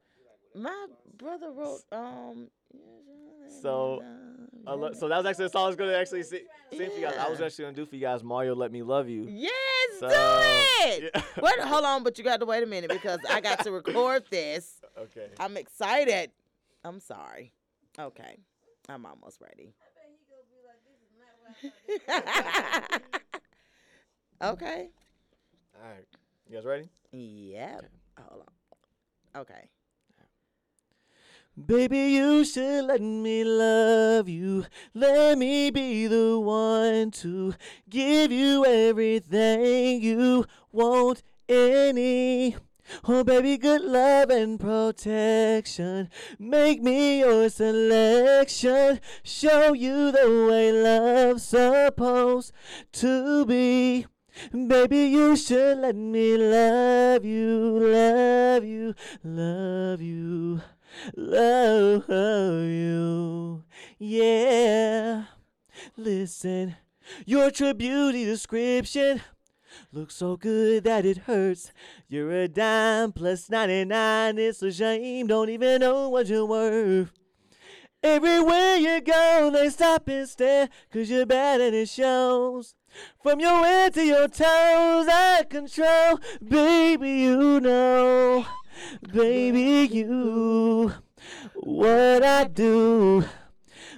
my brother wrote um. So, I lo- so that was actually the song I was gonna actually see, sing for you guys. I was actually gonna do for you guys Mario, "Let Me Love You." yes, So, do it. yeah. Wait, hold on, but you got to wait a minute because I got to record this. Okay. I'm excited. I'm sorry. Okay, I'm almost ready. okay. All right. You guys ready? Yep. Hold on. Okay. Baby, you should let me love you. Let me be the one to give you everything you want any. Oh, baby, good love and protection. Make me your selection. Show you the way love's supposed to be. Baby, you should let me love you, love you, love you, love you. Yeah. Listen, Your true beauty description looks so good that it hurts. You're a dime plus 99. It's a shame. Don't even know what you're worth. Everywhere you go, they stop and stare, cause you're bad and it shows. From your head to your toes, I control. Baby, you know. Baby, you. What I do.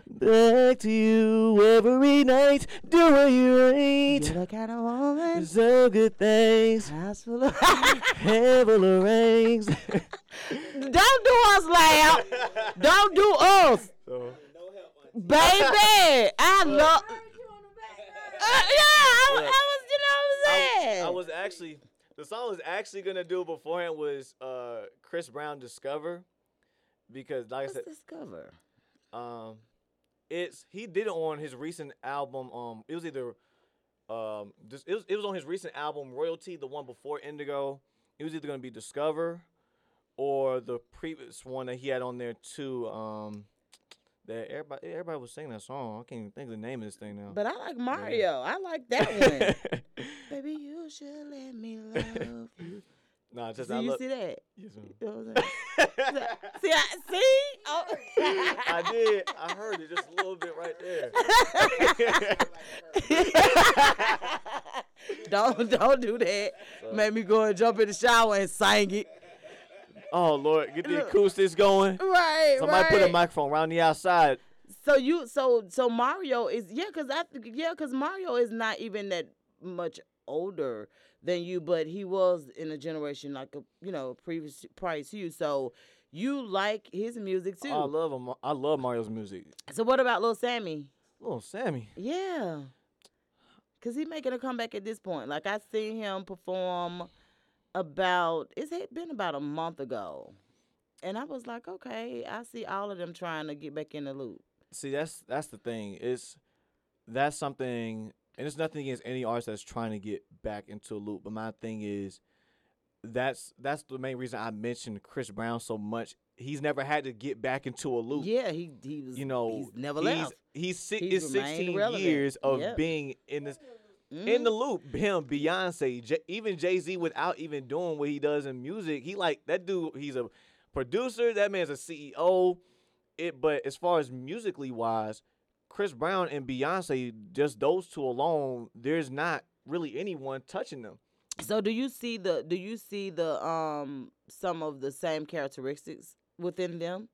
Back to you every night. Do what you ain't. You're the kind of woman. So good things. House full of. Head full of rings. Don't do us loud. Don't do us. Baby, I love. Uh, yeah, I, I was, you know what I'm saying? I was actually the song I was actually gonna do beforehand was uh Chris Brown Discover because like I said Discover? um it's he did it on his recent album um it was either um this, it was it was on his recent album Royalty the one before Indigo it was either gonna be Discover or the previous one that he had on there too um that everybody everybody was singing that song I can't even think of the name of this thing now But I like Mario. I like that one. Baby, you should let me love you. nah just See, I you look see that? Yes, ma'am. You know what I'm saying? see, I, see? Oh. I did. I heard it just a little bit right there. don't don't do that. Made me go and jump in the shower and sing it. oh Lord, get the acoustics going. Right, Somebody right. put a microphone around the outside. So you so so Mario is yeah, cause I yeah, cause Mario is not even that much older than you, but he was in a generation like a you know previous prior to you. So you like his music too. I love him. I love Mario's music. so what about Lil Sammy? Little Sammy. Yeah, cause he making a comeback at this point. Like I seen him perform about it's been about a month ago, and I was like, okay, I see all of them trying to get back in the loop. See, that's that's the thing. It's that's something, and it's nothing against any artist that's trying to get back into a loop. But my thing is, that's that's the main reason I mentioned Chris Brown so much. He's never had to get back into a loop. Yeah, he he was you know, he's never left. He's, He's it's 16 relevant. years of Yep. being in this in Mhm. the loop. Him, Beyonce, J- even Jay Z, without even doing what he does in music, he like that dude. He's a producer. That man's a CEO. It, but as far as musically wise, Chris Brown and Beyonce, just those two alone, there's not really anyone touching them. So do you see the do you see the um some of the same characteristics within them?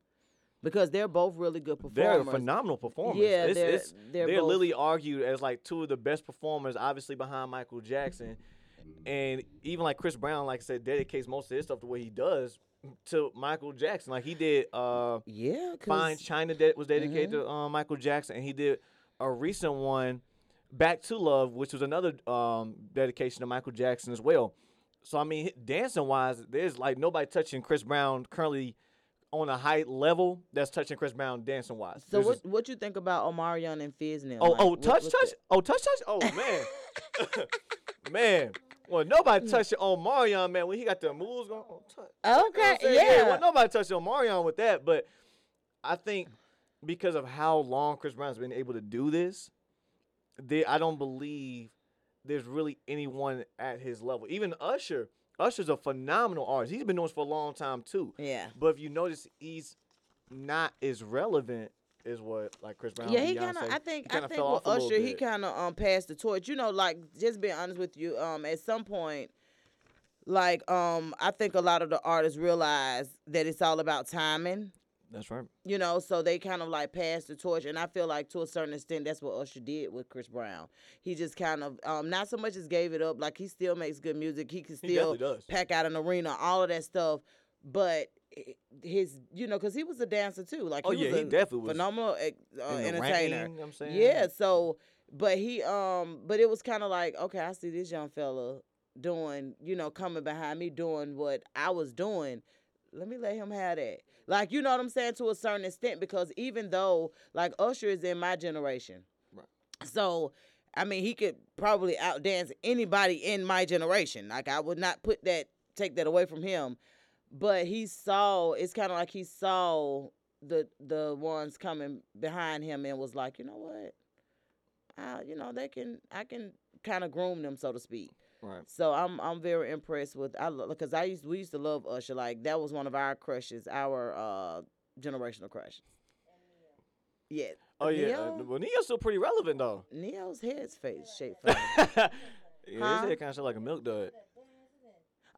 Because they're both really good performers. They're phenomenal performers. Yeah, it's, they're- it's, they're they're both- literally argued as like two of the best performers, obviously behind Michael Jackson, and even like Chris Brown, like I said, dedicates most of his stuff the way he does to Michael Jackson. Like he did, uh, Yeah, Fine China that was dedicated to uh, Michael Jackson, and he did a recent one, Back to Love, which was another um, dedication to Michael Jackson as well. So I mean, dancing wise, there's like nobody touching Chris Brown currently on a high level that's touching Chris Brown dancing wise. so what what you think about Omarion and Fizz now? Oh, Like, oh, touch, what's touch. Oh, touch, touch. Oh, man. man. Well, nobody touched Omarion, man, when he got the moves going. Oh, touch. You know Okay, yeah. well, nobody touched Omarion with that, but I think because of how long Chris Brown's been able to do this, they, I don't believe there's really anyone at his level. Even Usher. Usher's a phenomenal artist. He's been doing this for a long time too. yeah. But if you notice, he's not as relevant as what like Chris Brown. Yeah, he kind of. I think. I think with off a little Usher, he kind of um passed the torch. You know, like just being honest with you. Um, at some point, like um, I think a lot of the artists realize that it's all about timing. That's right. You know, so they kind of like passed the torch, and I feel like to a certain extent that's what Usher did with Chris Brown. He just kind of um not so much as gave it up. Like he still makes good music. He can still does. pack out an arena, all of that stuff. But his, you know, because he was a dancer too. Like Oh, he yeah, was he definitely was phenomenal uh, entertainer. ranking, I'm saying. Yeah, so but he um but it was kind of like, okay, I see this young fella doing, you know, coming behind me doing what I was doing. Let me let him have that. Like, you know what I'm saying to a certain extent because even though like Usher is in my generation. Right. So, I mean, he could probably outdance anybody in my generation. Like I would not put that take that away from him. But he saw it's kind of like he saw the the ones coming behind him and was like, you know what? I, you know, they can I can kind of groom them, so to speak. Right. So I'm I'm very impressed with I because I used we used to love Usher like that was one of our crushes, our uh generational crushes. Yeah. Oh yeah. Ne-Yo, Uh, well, Ne-Yo's still pretty relevant though. Ne-Yo's head's face shape. yeah, Huh? his head kind of shaped like a milk dud.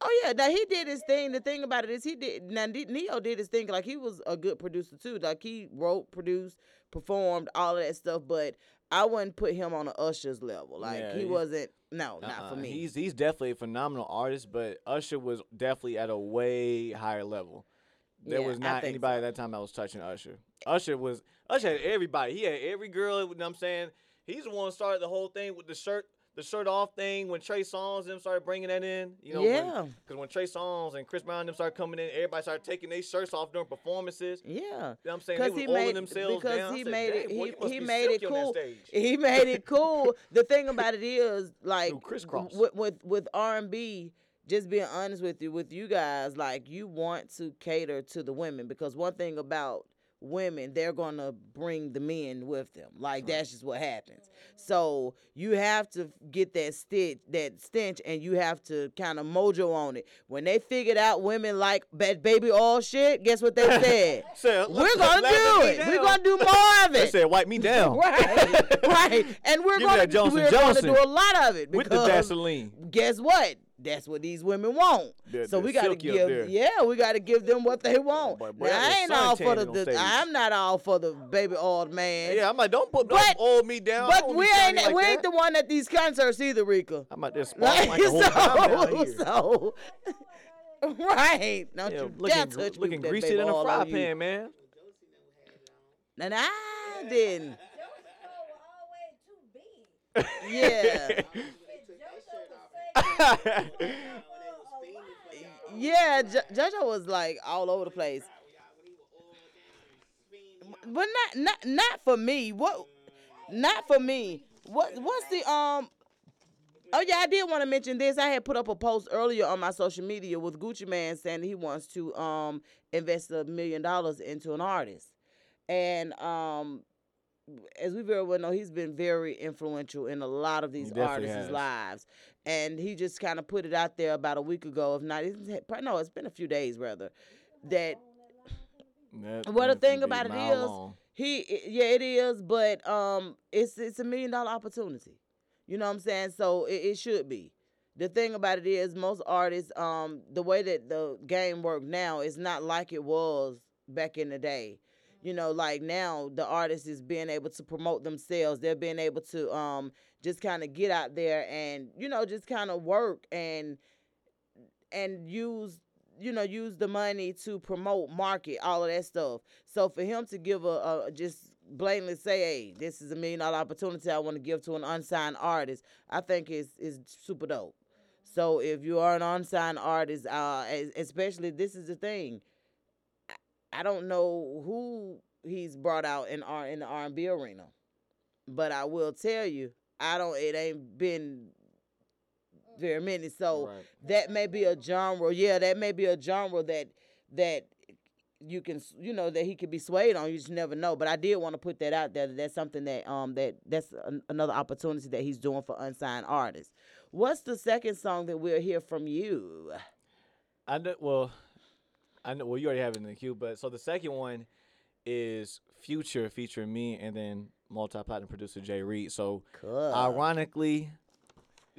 Oh yeah, now he did his thing. The thing about it is he did now Ne-Yo did his thing. Like he was a good producer too. Like he wrote, produced, performed, all of that stuff. But I wouldn't put him on a Usher's level. Like Yeah, he wasn't. No, not Uh-uh, for me. He's he's definitely a phenomenal artist, but Usher was definitely at a way higher level. There Yeah, was not anybody so. at that time that was touching Usher. Usher was Usher had everybody. He had every girl. You know what I'm saying? He's the one who started the whole thing with the shirt, the shirt off thing when Trey Songz them started bringing that in. You know, Yeah. Because when, Trey Songz and Chris Brown them started coming in, everybody started taking their shirts off during performances. yeah. You know what I'm saying? They Because he made themselves because down. He said, made it boy, he, he made it silky on that cool. He made it cool. the thing about it is like crisscross. with with, with R and B. Just being honest with you, with you guys, like you want to cater to the women because one thing about women, they're gonna bring the men with them. Like that's just what happens. So you have to get that stitch, that stench, and you have to kind of mojo on it. When they figured out women like bad baby all shit, guess what they said? Said, We're "Let- gonna do it. We're gonna do more of it. They said, "Wipe me down." Right, right. And we're Give gonna we're gonna do a lot of it with the Vaseline. guess what? That's what these women want. They're- so they're we gotta silky give, yeah, we gotta give them what they want. boy, boy, now I ain't all for the, the I'm not all for the baby old man. Yeah, I'm like, don't put, But- don't hold me down. But we ain't like we ain't the one at these concerts either, Rika. I'm out there Like, sparking like a whole so, so, right? Don't Yeah, you dare looking, touch me looking with that greasy baby in a oil fry on you. pan, man. And I didn't. Joseph were always too big. Yeah. And Joseph would say, Yeah, jo- JoJo was like all over the place. But not not not for me. What not for me. What what's the um Oh yeah, I did want to mention this. I had put up a post earlier on my social media with Gucci Mane saying he wants to um invest a million dollars into an artist. And um as we very well know, he's been very influential in a lot of these artists' has. lives. And he just kind of put it out there about a week ago, if not, it's, no, it's been a few days rather, that That- well, the thing about it is, long. he, yeah, it is, but um, it's it's a million dollar opportunity. You know what I'm saying? So it, it should be. The thing about it is, most artists, um, the way that the game work now is not like it was back in the day. You know, like now the artist is being able to promote themselves. They're being able to um just kind of get out there and you know just kind of work and and use you know use the money to promote market all of that stuff. So for him to give a, a just blatantly say hey this is a million dollar opportunity i want to give to an unsigned artist i think is is super dope. So if you are an unsigned artist uh especially this is the thing I- don't know who he's brought out in r in the r&b arena but i will tell you i don't it ain't been very many so Right. that may be a genre. Yeah, that may be a genre that that you can s- you know that he could be swayed on. You just never know. But I did want to put that out there. that That's something that um that that's an, another opportunity that he's doing for unsigned artists. What's the second song that we'll hear from you? I know. Well, I know. Well, you already have it in the queue, but so the second one is Future featuring me and then multi-platinum producer Jay Reed. So Cool. ironically,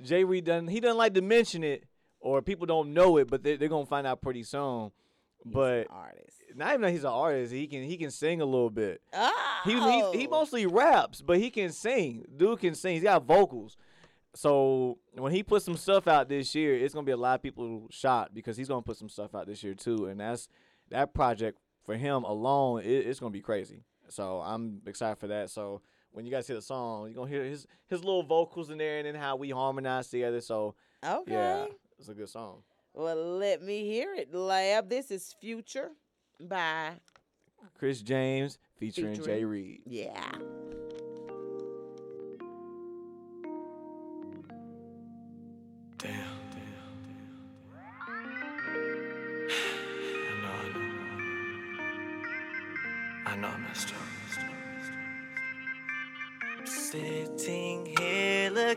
Jay Reed doesn't he doesn't like to mention it or people don't know it, but they, they're gonna find out pretty soon. But artist. not even that he's an artist, he can he can sing a little bit. Oh. He, he he oh. mostly raps, but he can sing. Dude can sing. He's got vocals. So when he puts some stuff out this year, it's gonna be a lot of people shocked because he's gonna put some stuff out this year too, and that's that project for him alone. It, it's gonna be crazy. So I'm excited for that. So when you guys hear the song, you're gonna hear his his little vocals in there, and then how we harmonize together. So Okay. yeah, it's a good song. Well, let me hear it, Lab. This is Future by Chris James featuring, Jay Featuring- Reed. yeah.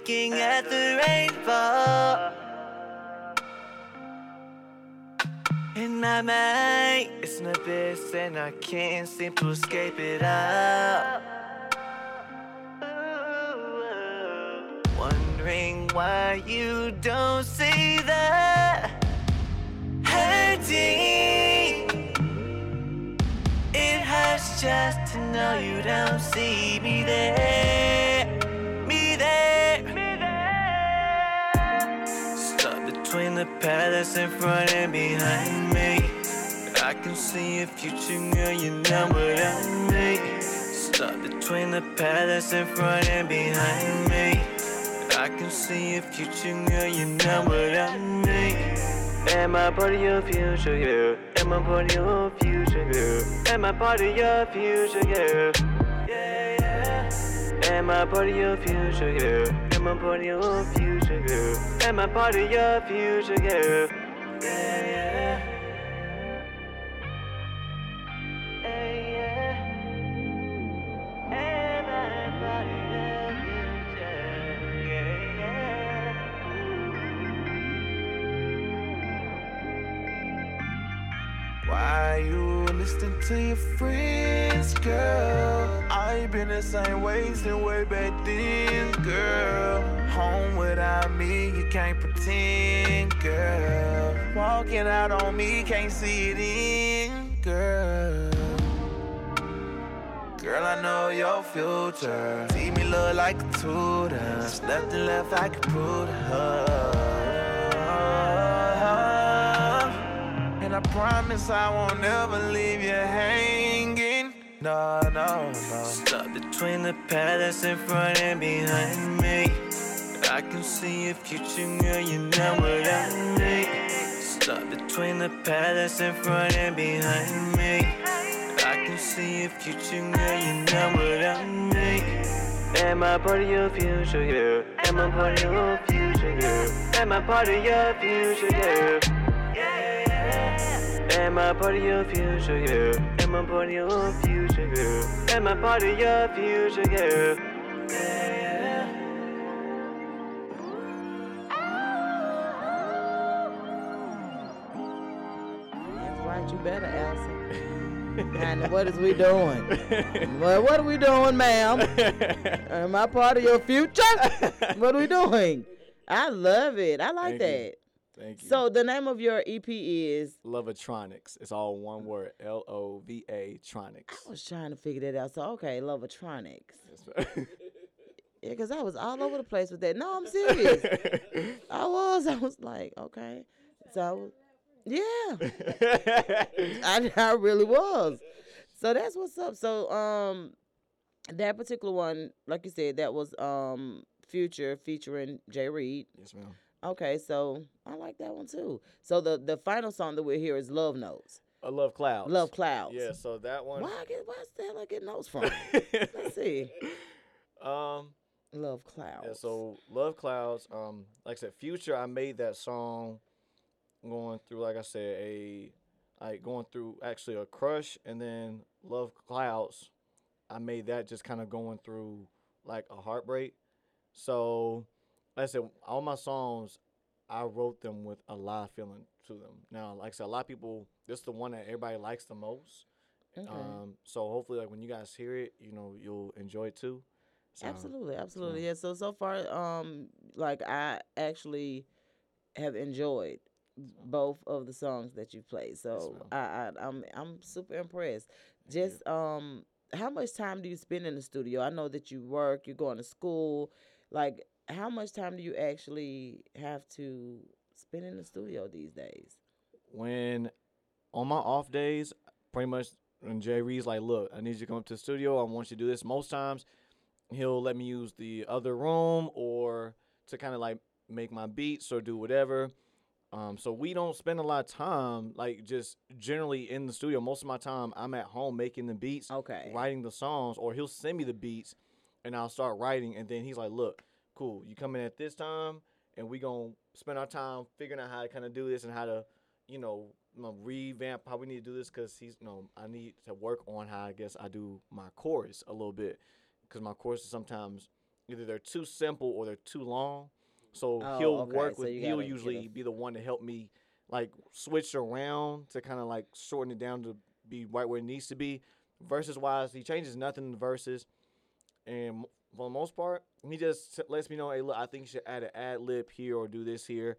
Looking at the rainbow. In my mind, it's an abyss and I can't seem to escape it out. Wondering why you don't see the hurting. It hurts just to know you don't see me there. Palace in front and behind me. I can see a future, girl, you know what I mean. Stuck between the palace in front and behind me. I can see a future, girl, you know what I mean. Am I part of your future, girl? Am I part of your future, girl? Am I part of your future, girl? Yeah, yeah. Am I part of your future, girl? Am I part of your future, girl? Am I part of your future, girl? Yeah, yeah. Hey, yeah. Am I part of future? Yeah, yeah. Why you listening to your friends, girl? I ain't been the same way since way back then, girl. Home without me, you can't pretend, girl. Walking out on me, can't see it in, girl. Girl, I know your future. See me look like a tutor. There's nothing left I can to her. And I promise I won't ever leave you hanging. No, no, no. Stuck between the palace in front and behind me. I can see a future, girl, you know what I mean. Stuck between the palace in front and behind me. I can see a future, girl, you know what I mean. Am I part of your future, girl? Am I part of your future, girl? Am I part of your future, girl? Yeah, yeah. Am I part of your future, girl? Am I part of your future, girl? Am I part of your future? Yeah, yeah. That's right, you better, Elsa. and what is we doing? well, what are we doing, ma'am? Am I part of your future? what are we doing? I love it. I like Thank you. Thank you. So the name of your EP is. Lovatronics. It's all one word. L O V A Tronics. I was trying to figure that out. So okay, Lovatronics. Yeah, cause I was all over the place with that. No, I'm serious. I was. I was like, okay. So I was, yeah. I, I really was. So that's what's up. So um that particular one, like you said, that was um Future featuring Jay Reed. yes, ma'am. Okay, so I like that one too. So the the final song that we're here is Love Notes. I love clouds. Love Clouds. Yeah, so that one. Why I get why the hell I get notes from? Let's see. Um, Love Clouds. yeah, so Love Clouds. Um, like I said, Future. I made that song going through, like I said, a like going through actually a crush, and then Love Clouds. I made that just kind of going through like a heartbreak. So, like I said, all my songs, I wrote them with a lot of feeling to them. Now, like I said, a lot of people, this is the one that everybody likes the most. Okay. Um, so hopefully, like when you guys hear it, you know, you'll enjoy it too. So, Absolutely, absolutely. Yeah. So so far, um, like I actually have enjoyed both of the songs that you've played. So I, I I'm I'm super impressed. Just um, how much time do you spend in the studio? I know that you work, you're going to school. Like, how much time do you actually have to spend in the studio these days? when on my off days, pretty much when Jay Reed's like, "Look, I need you to come up to the studio. I want you to do this." Most times, he'll let me use the other room or to kind of like make my beats or do whatever. Um, so we don't spend a lot of time like just generally in the studio. Most of my time, I'm at home making the beats, Okay. writing the songs, or he'll send me the beats, and I'll start writing. And then he's like, "Look, cool, you come in at this time, and we gonna spend our time figuring out how to kind of do this and how to, you know, revamp how we need to do this because he's, you know, I need to work on how I guess I do my chorus a little bit because my choruses sometimes either they're too simple or they're too long. So Oh, he'll okay, work with he'll usually be the one to help me like switch around to kind of like shorten it down to be right where it needs to be. Versus wise, he changes nothing in the verses, and for the most part, he just lets me know, hey, look, I think you should add an ad lib here or do this here.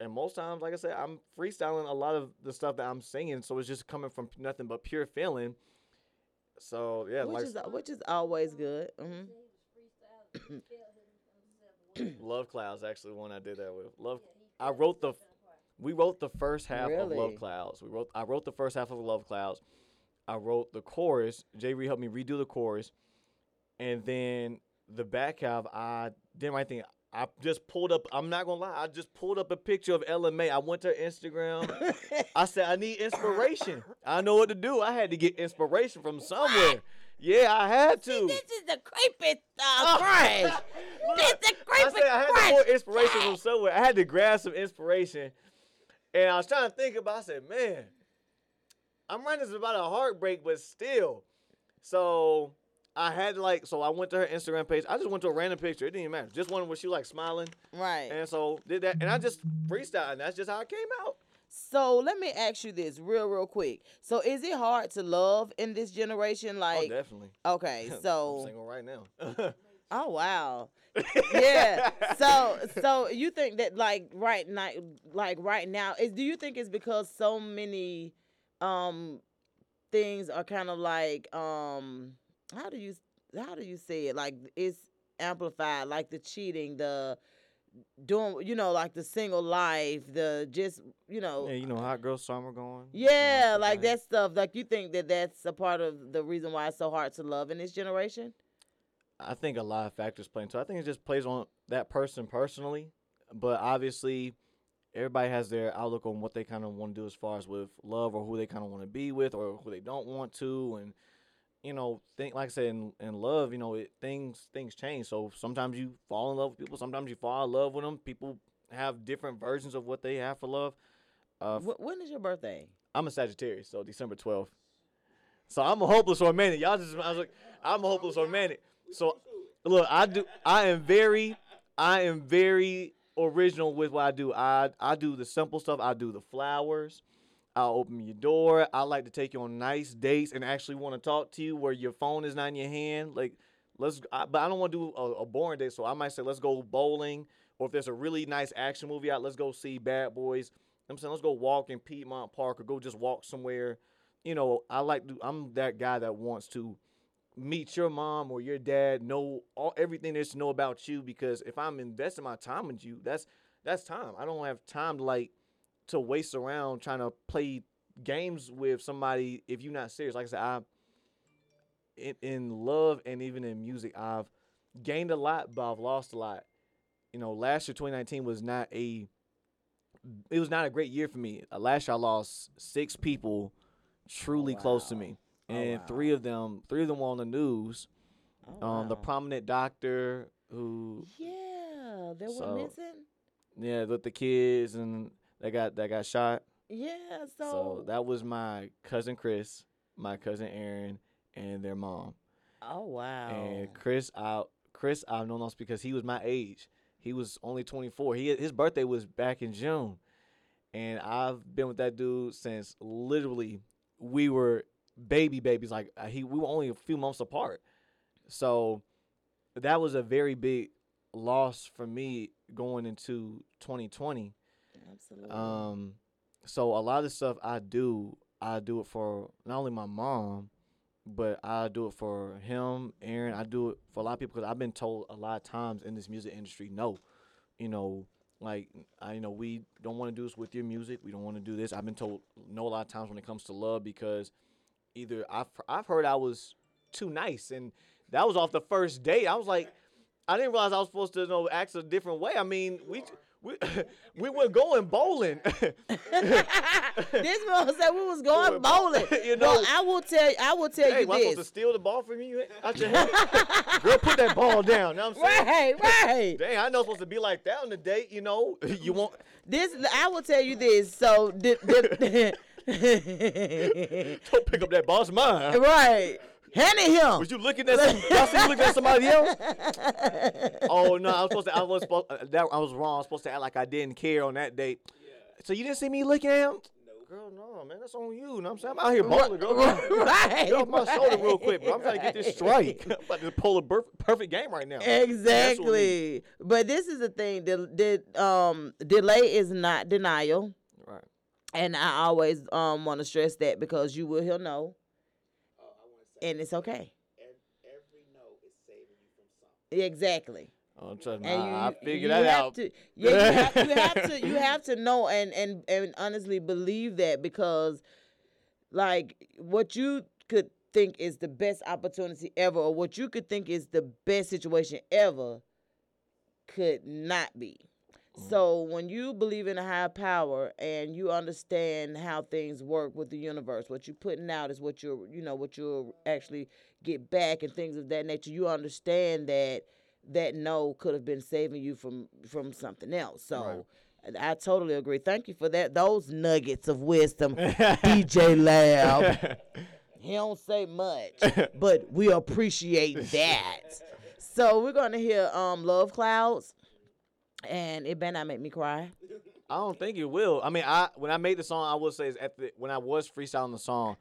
And most times, like I said, I'm freestyling a lot of the stuff that I'm singing, so it's just coming from nothing but pure feeling. So yeah, which like is which is always good. hmm Love Clouds actually the one I did that with. Love I wrote the we wrote the first half of Love Clouds. We wrote I wrote the first half of Love Clouds. I wrote the chorus. Jay Reed helped me redo the chorus. And then the back half I didn't write anything. I just pulled up I'm not gonna lie, I just pulled up a picture of Ella Mai. I went to her Instagram. I said I need inspiration. I know what to do. I had to get inspiration from somewhere. Yeah, I had to. This is the creepy uh, crash. this is the I said I had to crash. more inspiration from somewhere. I had to grab some inspiration. And I was trying to think about I said, man, I'm writing this about a heartbreak, but still. So I had like so I went to her Instagram page. I just went to a random picture. It didn't even matter. Just one where she like smiling. Right. And so did that and I just freestyle and that's just how it came out. So let me ask you this real, real quick. So is it hard to love in this generation? oh, Like, definitely. okay, I'm so single right now. oh wow, yeah. So so you think that like right now, like right now, is do you think it's because so many um things are kind of like um how do you how do you say it like it's amplified like the cheating the doing you know like the single life the just you know yeah, you know, hot girl summer going. yeah, like that stuff. Like you think that that's a part of the reason why it's so hard to love in this generation? I think a lot of factors play into. it. I think it just plays on that person personally, but obviously, everybody has their outlook on what they kind of want to do as far as with love or who they kind of want to be with or who they don't want to, and you know, think like I said in, in love, you know, it, things things change. So sometimes you fall in love with people, sometimes you fall in love with them. People have different versions of what they have for love. Uh, Wh- when is your birthday? I'm a Sagittarius, so December 12th. So I'm a hopeless romantic. Y'all just, I was like, I'm a hopeless romantic. So look, I do, I am very, I am very original with what I do. I, I do the simple stuff. I do the flowers. I'll open your door. I like to take you on nice dates and actually want to talk to you where your phone is not in your hand. Like, let's, I, but I don't want to do a, a boring date. So I might say, let's go bowling. Or if there's a really nice action movie out, let's go see Bad Boys. I'm saying let's go walk in Piedmont Park or go just walk somewhere. You know, I like to. I'm that guy that wants to meet your mom or your dad, know all everything there's to know about you. Because if I'm investing my time with you, that's that's time. I don't have time to like to waste around trying to play games with somebody if you're not serious. Like I said, I in, in love and even in music, I've gained a lot, but I've lost a lot. You know, last year 2019 was not a it was not a great year for me. Uh, last year I lost six people truly close to me, Oh, and wow. three of them, three of them were on the news. Oh, Um, the prominent doctor who, Yeah, they were So- missing. yeah, with the kids and that got that got shot. Yeah, so, So that was my cousin Chris, my cousin Aaron, and their mom. oh wow. And Chris, I Chris, I've known us because he was my age. He was only 24. He his birthday was back in June, and I've been with that dude since literally we were baby babies. Like uh, he, we were only a few months apart. So that was a very big loss for me going into 2020. Absolutely. Um, so a lot of the stuff I do, I do it for not only my mom, but I do it for him, Aaron. I do it for a lot of people because I've been told a lot of times in this music industry, no, you know, like I, you know, we don't want to do this with your music. We don't want to do this. I've been told no a lot of times when it comes to love because either I've I've heard I was too nice, and that was off the first date. I was like, I didn't realize I was supposed to you know act a different way. I mean, we. We, we were going bowling. this man said we was going bowling. bowl- you well, I will tell I will tell hey, you this. I supposed to steal the ball from you out your hand? Girl, put that ball down. Know what I'm saying? Right, right. Dang, I know it's supposed to be like that on the date. You know, you want. This I will tell you this. So the, the Don't pick up that ball. It's mine. right. Hand him. Was you looking at some, y'all see you looking at somebody else? oh no, I was supposed to. I was supposed. Uh, that, I was wrong. I was supposed to act like I didn't care on that date. So you didn't see me looking at him? No. Girl, no, man, that's on you. You know what I'm saying? I'm out here bowling, girl. right. Get off my shoulder real quick, bro. I'm trying to get this strike. I'm about to pull a perf- perfect game right now. Exactly. But this is the thing. The, the um delay is not denial. Right. And I always um want to stress that because you will he'll know. And it's okay. Exactly. Oh, trust me, And I, you, I figured you that have out. To, yeah, you have, you have to you have to know and and and honestly believe that because, like, what you could think is the best opportunity ever, or what you could think is the best situation ever, could not be. Mm. So when you believe in a higher power and you understand how things work with the universe, what you're putting out is what you're, you know, what you'll actually get back and things of that nature. You understand that that no could have been saving you from from something else. So I totally agree. Thank you for that. Those nuggets of wisdom, DJ Lab. He don't say much, but we appreciate that. So we're gonna hear um Love Clouds, and it better not make me cry. I don't think it will. I mean, I when I made the song, I will say is at the when I was freestyling the song,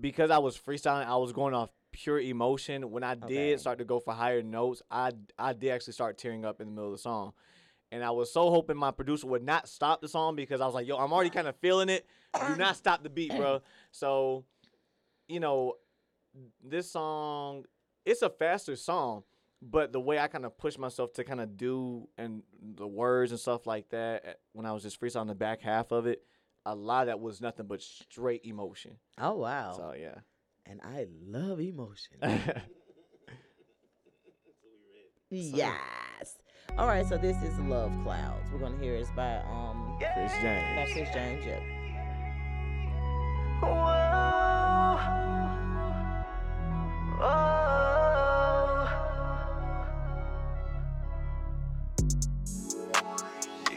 because I was freestyling, I was going off pure emotion. When I Okay. did start to go for higher notes, I I did actually start tearing up in the middle of the song, and I was so hoping my producer would not stop the song because I was like, yo, I'm already kind of feeling it. Do not stop the beat, bro. So, you know, this song, it's a faster song, but the way I kind of pushed myself to kind of do and the words and stuff like that eh, when I was just freestyling the back half of it, a lot of that was nothing but straight emotion. Oh wow! So yeah. and I love emotion. yes. All right, so this is Love Clouds. We're gonna hear it's by um Chris by James. Chris James. Yep. You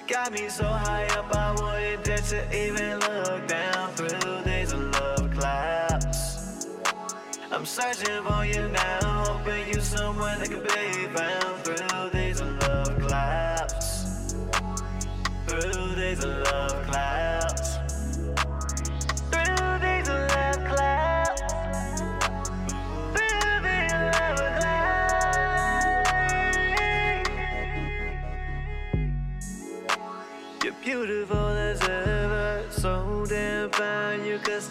got me so high up, I wouldn't dare to even look down through these love clouds. I'm searching for you now, hoping you somewhere that could be found through these love clouds. Through these love clouds.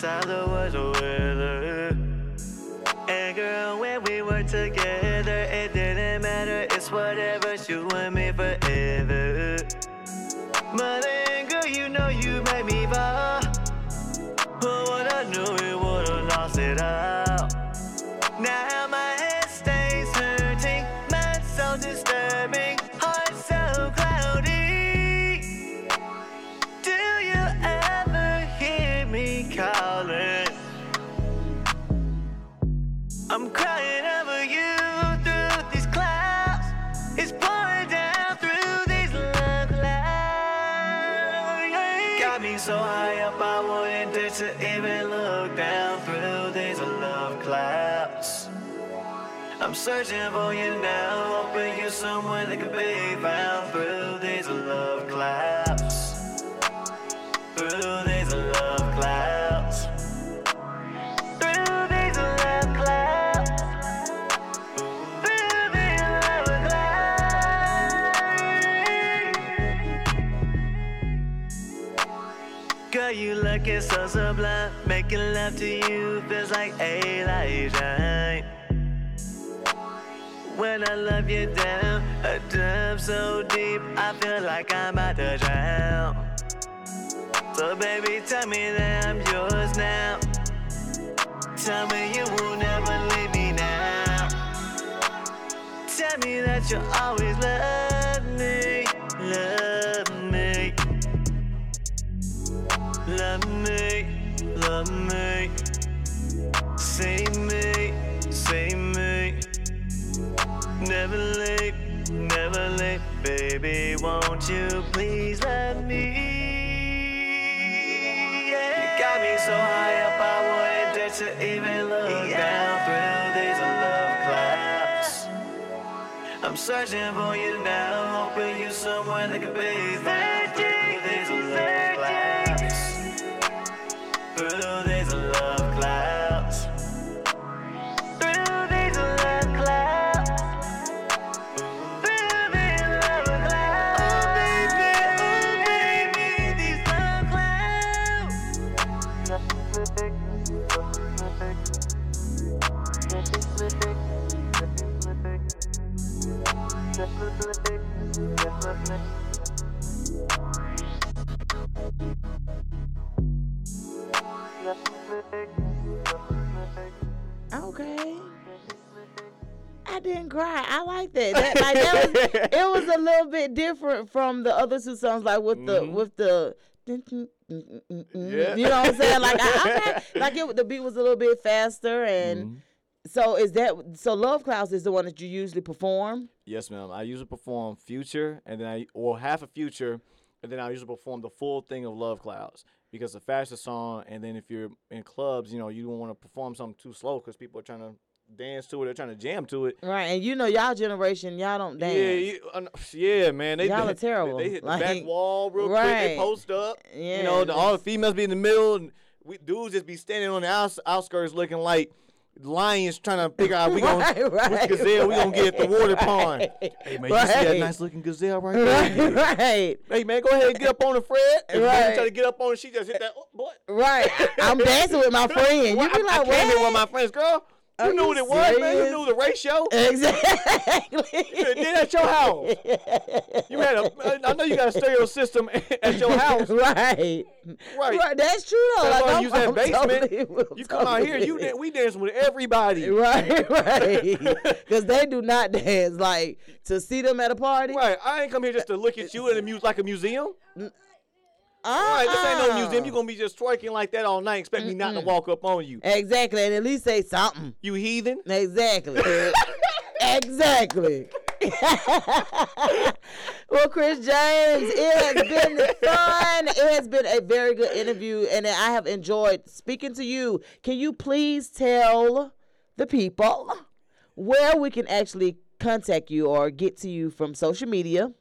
You could stop searching for you now, hoping you're someone that could be found through these love clouds. Through these love clouds. Through these love clouds. Through these love clouds. Girl, you looking so sublime. Making love to you feels like Elijah. When I love you down, a dive so deep, I feel like I'm about to drown. So baby, tell me that I'm yours now. Tell me you will never leave me now. Tell me that you'll always love me, love me, love me, love me. Say me, say me. Never late, never late, baby. Won't you please let me? Yeah. You got me so high up, I wouldn't dare to even look yeah. down. through these love clouds. I'm searching for you now, hoping you somewhere that could be there. Okay. I didn't cry. I like that. that, like, that was, it was a little bit different from the other two songs, like with the Mhm. with the. Yeah. You know what I'm saying? Like, I, I, like it, the beat was a little bit faster, and Mhm. So is that so? Love Clouds is the one that you usually perform. Yes, ma'am. I usually perform Future, and then I or half a Future, and then I usually perform the full thing of Love Clouds because the faster song. And then if you're in clubs, you know, you don't want to perform something too slow because people are trying to dance to it, they're trying to jam to it. Right, and you know y'all generation, y'all don't dance. Yeah, you, uh, yeah, man. They, Y'all they, are terrible. They hit the Like, back wall real quick. They post up. Yeah, you know, the, all the females be in the middle, and we dudes just be standing on the outs, outskirts looking like lions trying to figure out we gonna right, right, which gazelle we gonna get at the water pond. Hey man, you see that nice looking gazelle right there? Right, right, Hey man, go ahead and get up on the Fred. And Right. right. try to get up on it, she just hit that. Oh, boy. right. I'm dancing with my friend. You be like, I came here with my friends, girl. You knew what it was, man. You knew the ratio. Exactly. You did at your house. You had a. I know you got a stereo system at your house. right. Right. Right. That's true though. That's like, why you use that basement. Totally, You come out here, you totally- we dance with everybody. Right, right. Because they do not dance. Like to see them at a party. Right. I ain't come here just to look at you in a mu- like a museum. Uh-uh. Right. This ain't no uh-uh. museum. You gonna be just twerking like that all night. Expect me not to walk up on you. Exactly, and at least say something. You heathen. Exactly. exactly. well, Chris James, it has been fun. It has been a very good interview, and I have enjoyed speaking to you. Can you please tell the people where we can actually contact you or get to you from social media?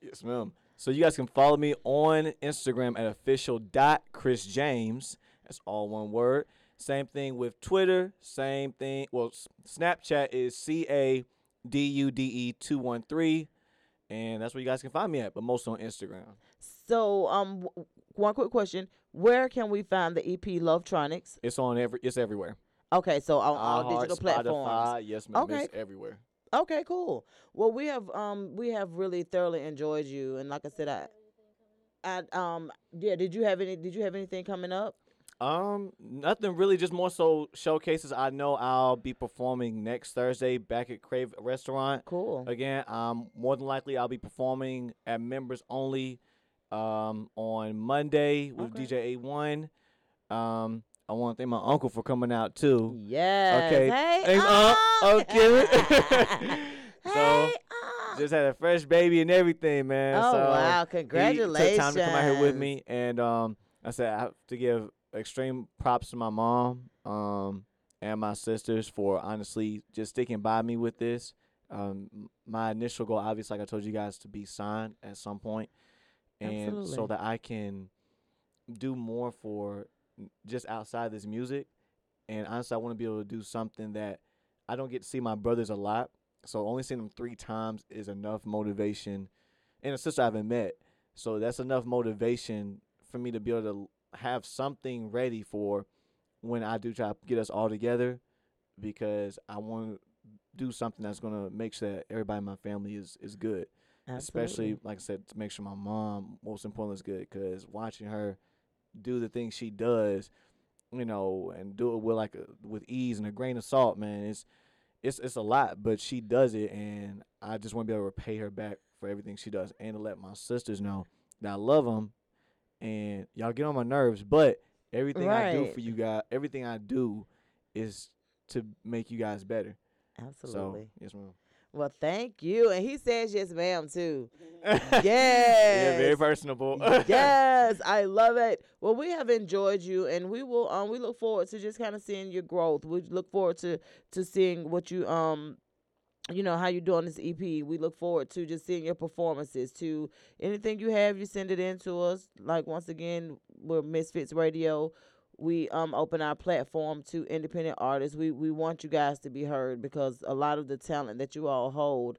Yes, ma'am. So you guys can follow me on Instagram at official dot Chris James. That's all one word. Same thing with Twitter. Same thing. Well, Snapchat is C A D U D E two one three, and that's where you guys can find me at. But most on Instagram. So, um, w- one quick question: Where can we find the EP Lovetronics? It's on every. It's everywhere. Okay, so on all iHeart, digital platforms. Spotify, yes, ma'am. Okay. It's everywhere. Okay, cool. Well, we have um we have really thoroughly enjoyed you, and like I said, I, I um yeah. Did you have any? Did you have anything coming up? Um, nothing really. Just more so showcases. I know I'll be performing next Thursday back at Crave Restaurant. Cool. Again, um, more than likely I'll be performing at members only, um, on Monday with Okay. DJ A1. Um, I want to thank my uncle for coming out too. Yeah. Okay. Hey, Thanks, Unc. Unc. Okay. So, hey, Unc. Just had a fresh baby and everything, man. Oh, so wow. He took time to come out here with me, and um, I said I have to give extreme props to my mom, um, and my sisters for honestly just sticking by me with this. Um, m- my initial goal, obviously, like I told you guys, to be signed at some point, and so Absolutely. that I can do more for just outside this music. And honestly, I want to be able to do something that I don't get to see my brothers a lot. So only seeing them three times is enough motivation, and a sister I haven't met. So that's enough motivation for me to be able to have something ready for when I do try to get us all together, because I want to do something that's gonna make sure that everybody in my family is is good. Especially, like I said, to make sure my mom, most importantly, is good. Because watching her do the things she does, you know, and do it with like a, with ease and a grain of salt, man, it's it's it's a lot. But she does it, and I just want to be able to repay her back for everything she does, and to let my sisters know that I love them, and y'all get on my nerves, but everything I do for you guys, everything I do, is to make you guys better. Absolutely. So yes, ma'am. Well, thank you. And he says yes, ma'am, too. Yeah, very personable. yes, I love it. Well, we have enjoyed you, and we will. Um, we look forward to just kind of seeing your growth. We look forward to to seeing what you um you know how you doing this EP. We look forward to just seeing your performances. To anything you have, you send it in to us. Like once again, we're Misfits Radio. We um open our platform to independent artists. We we want you guys to be heard because a lot of the talent that you all hold,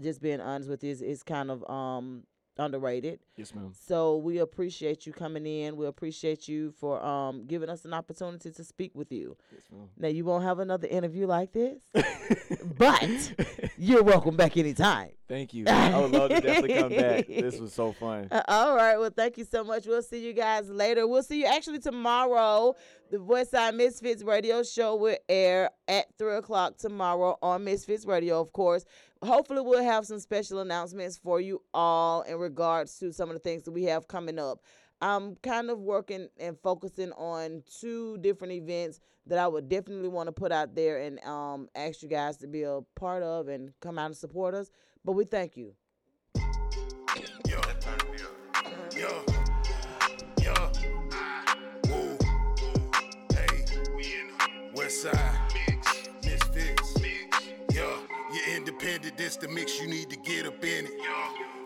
just being honest with you, is, is kind of um underrated. Yes, ma'am. So we appreciate you coming in. We appreciate you for um giving us an opportunity to speak with you. Yes, ma'am. Now you won't have another interview like this, but you're welcome back anytime. Thank you. I would love to definitely come back. This was so fun. Uh, all right. Well, thank you so much. We'll see you guys later. We'll see you actually tomorrow. The Voice Westside Misfits Radio Show will air at three o'clock tomorrow on Misfits Radio, of course. Hopefully, we'll have some special announcements for you all in regards to some of the things that we have coming up. I'm kind of working and focusing on two different events that I would definitely want to put out there and um, ask you guys to be a part of and come out and support us. But we thank you. Yo, yo, yo, woo, hey, yo, you're independent, this the mix, you need to get up in it.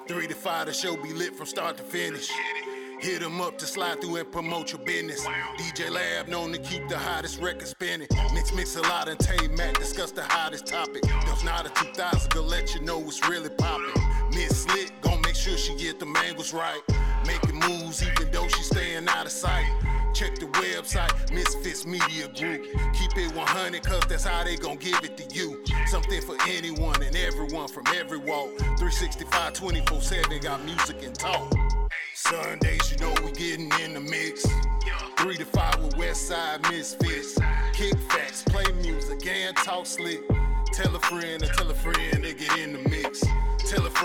Three to five, the show be lit from start to finish. Hit 'em up to slide through and promote your business. DJ Lab known to keep the hottest record spinning. Mix, mix a lot and Tay Matt discuss the hottest topic. There's not a 2000 gonna let you know what's really popping. Miss Lit gon' make sure she get the angles right. Making moves even though she staying out of sight. Check the website, Misfits Media Group. Keep it 100 cause that's how they gon' give it to you. Something for anyone and everyone from every walk. 365 24 7 got music and talk. Sundays, you know we getting in the mix. Three to five with Westside Misfits. Kick facts, play music, and talk slick. Tell a friend and tell a friend to get in the mix. Tell a friend.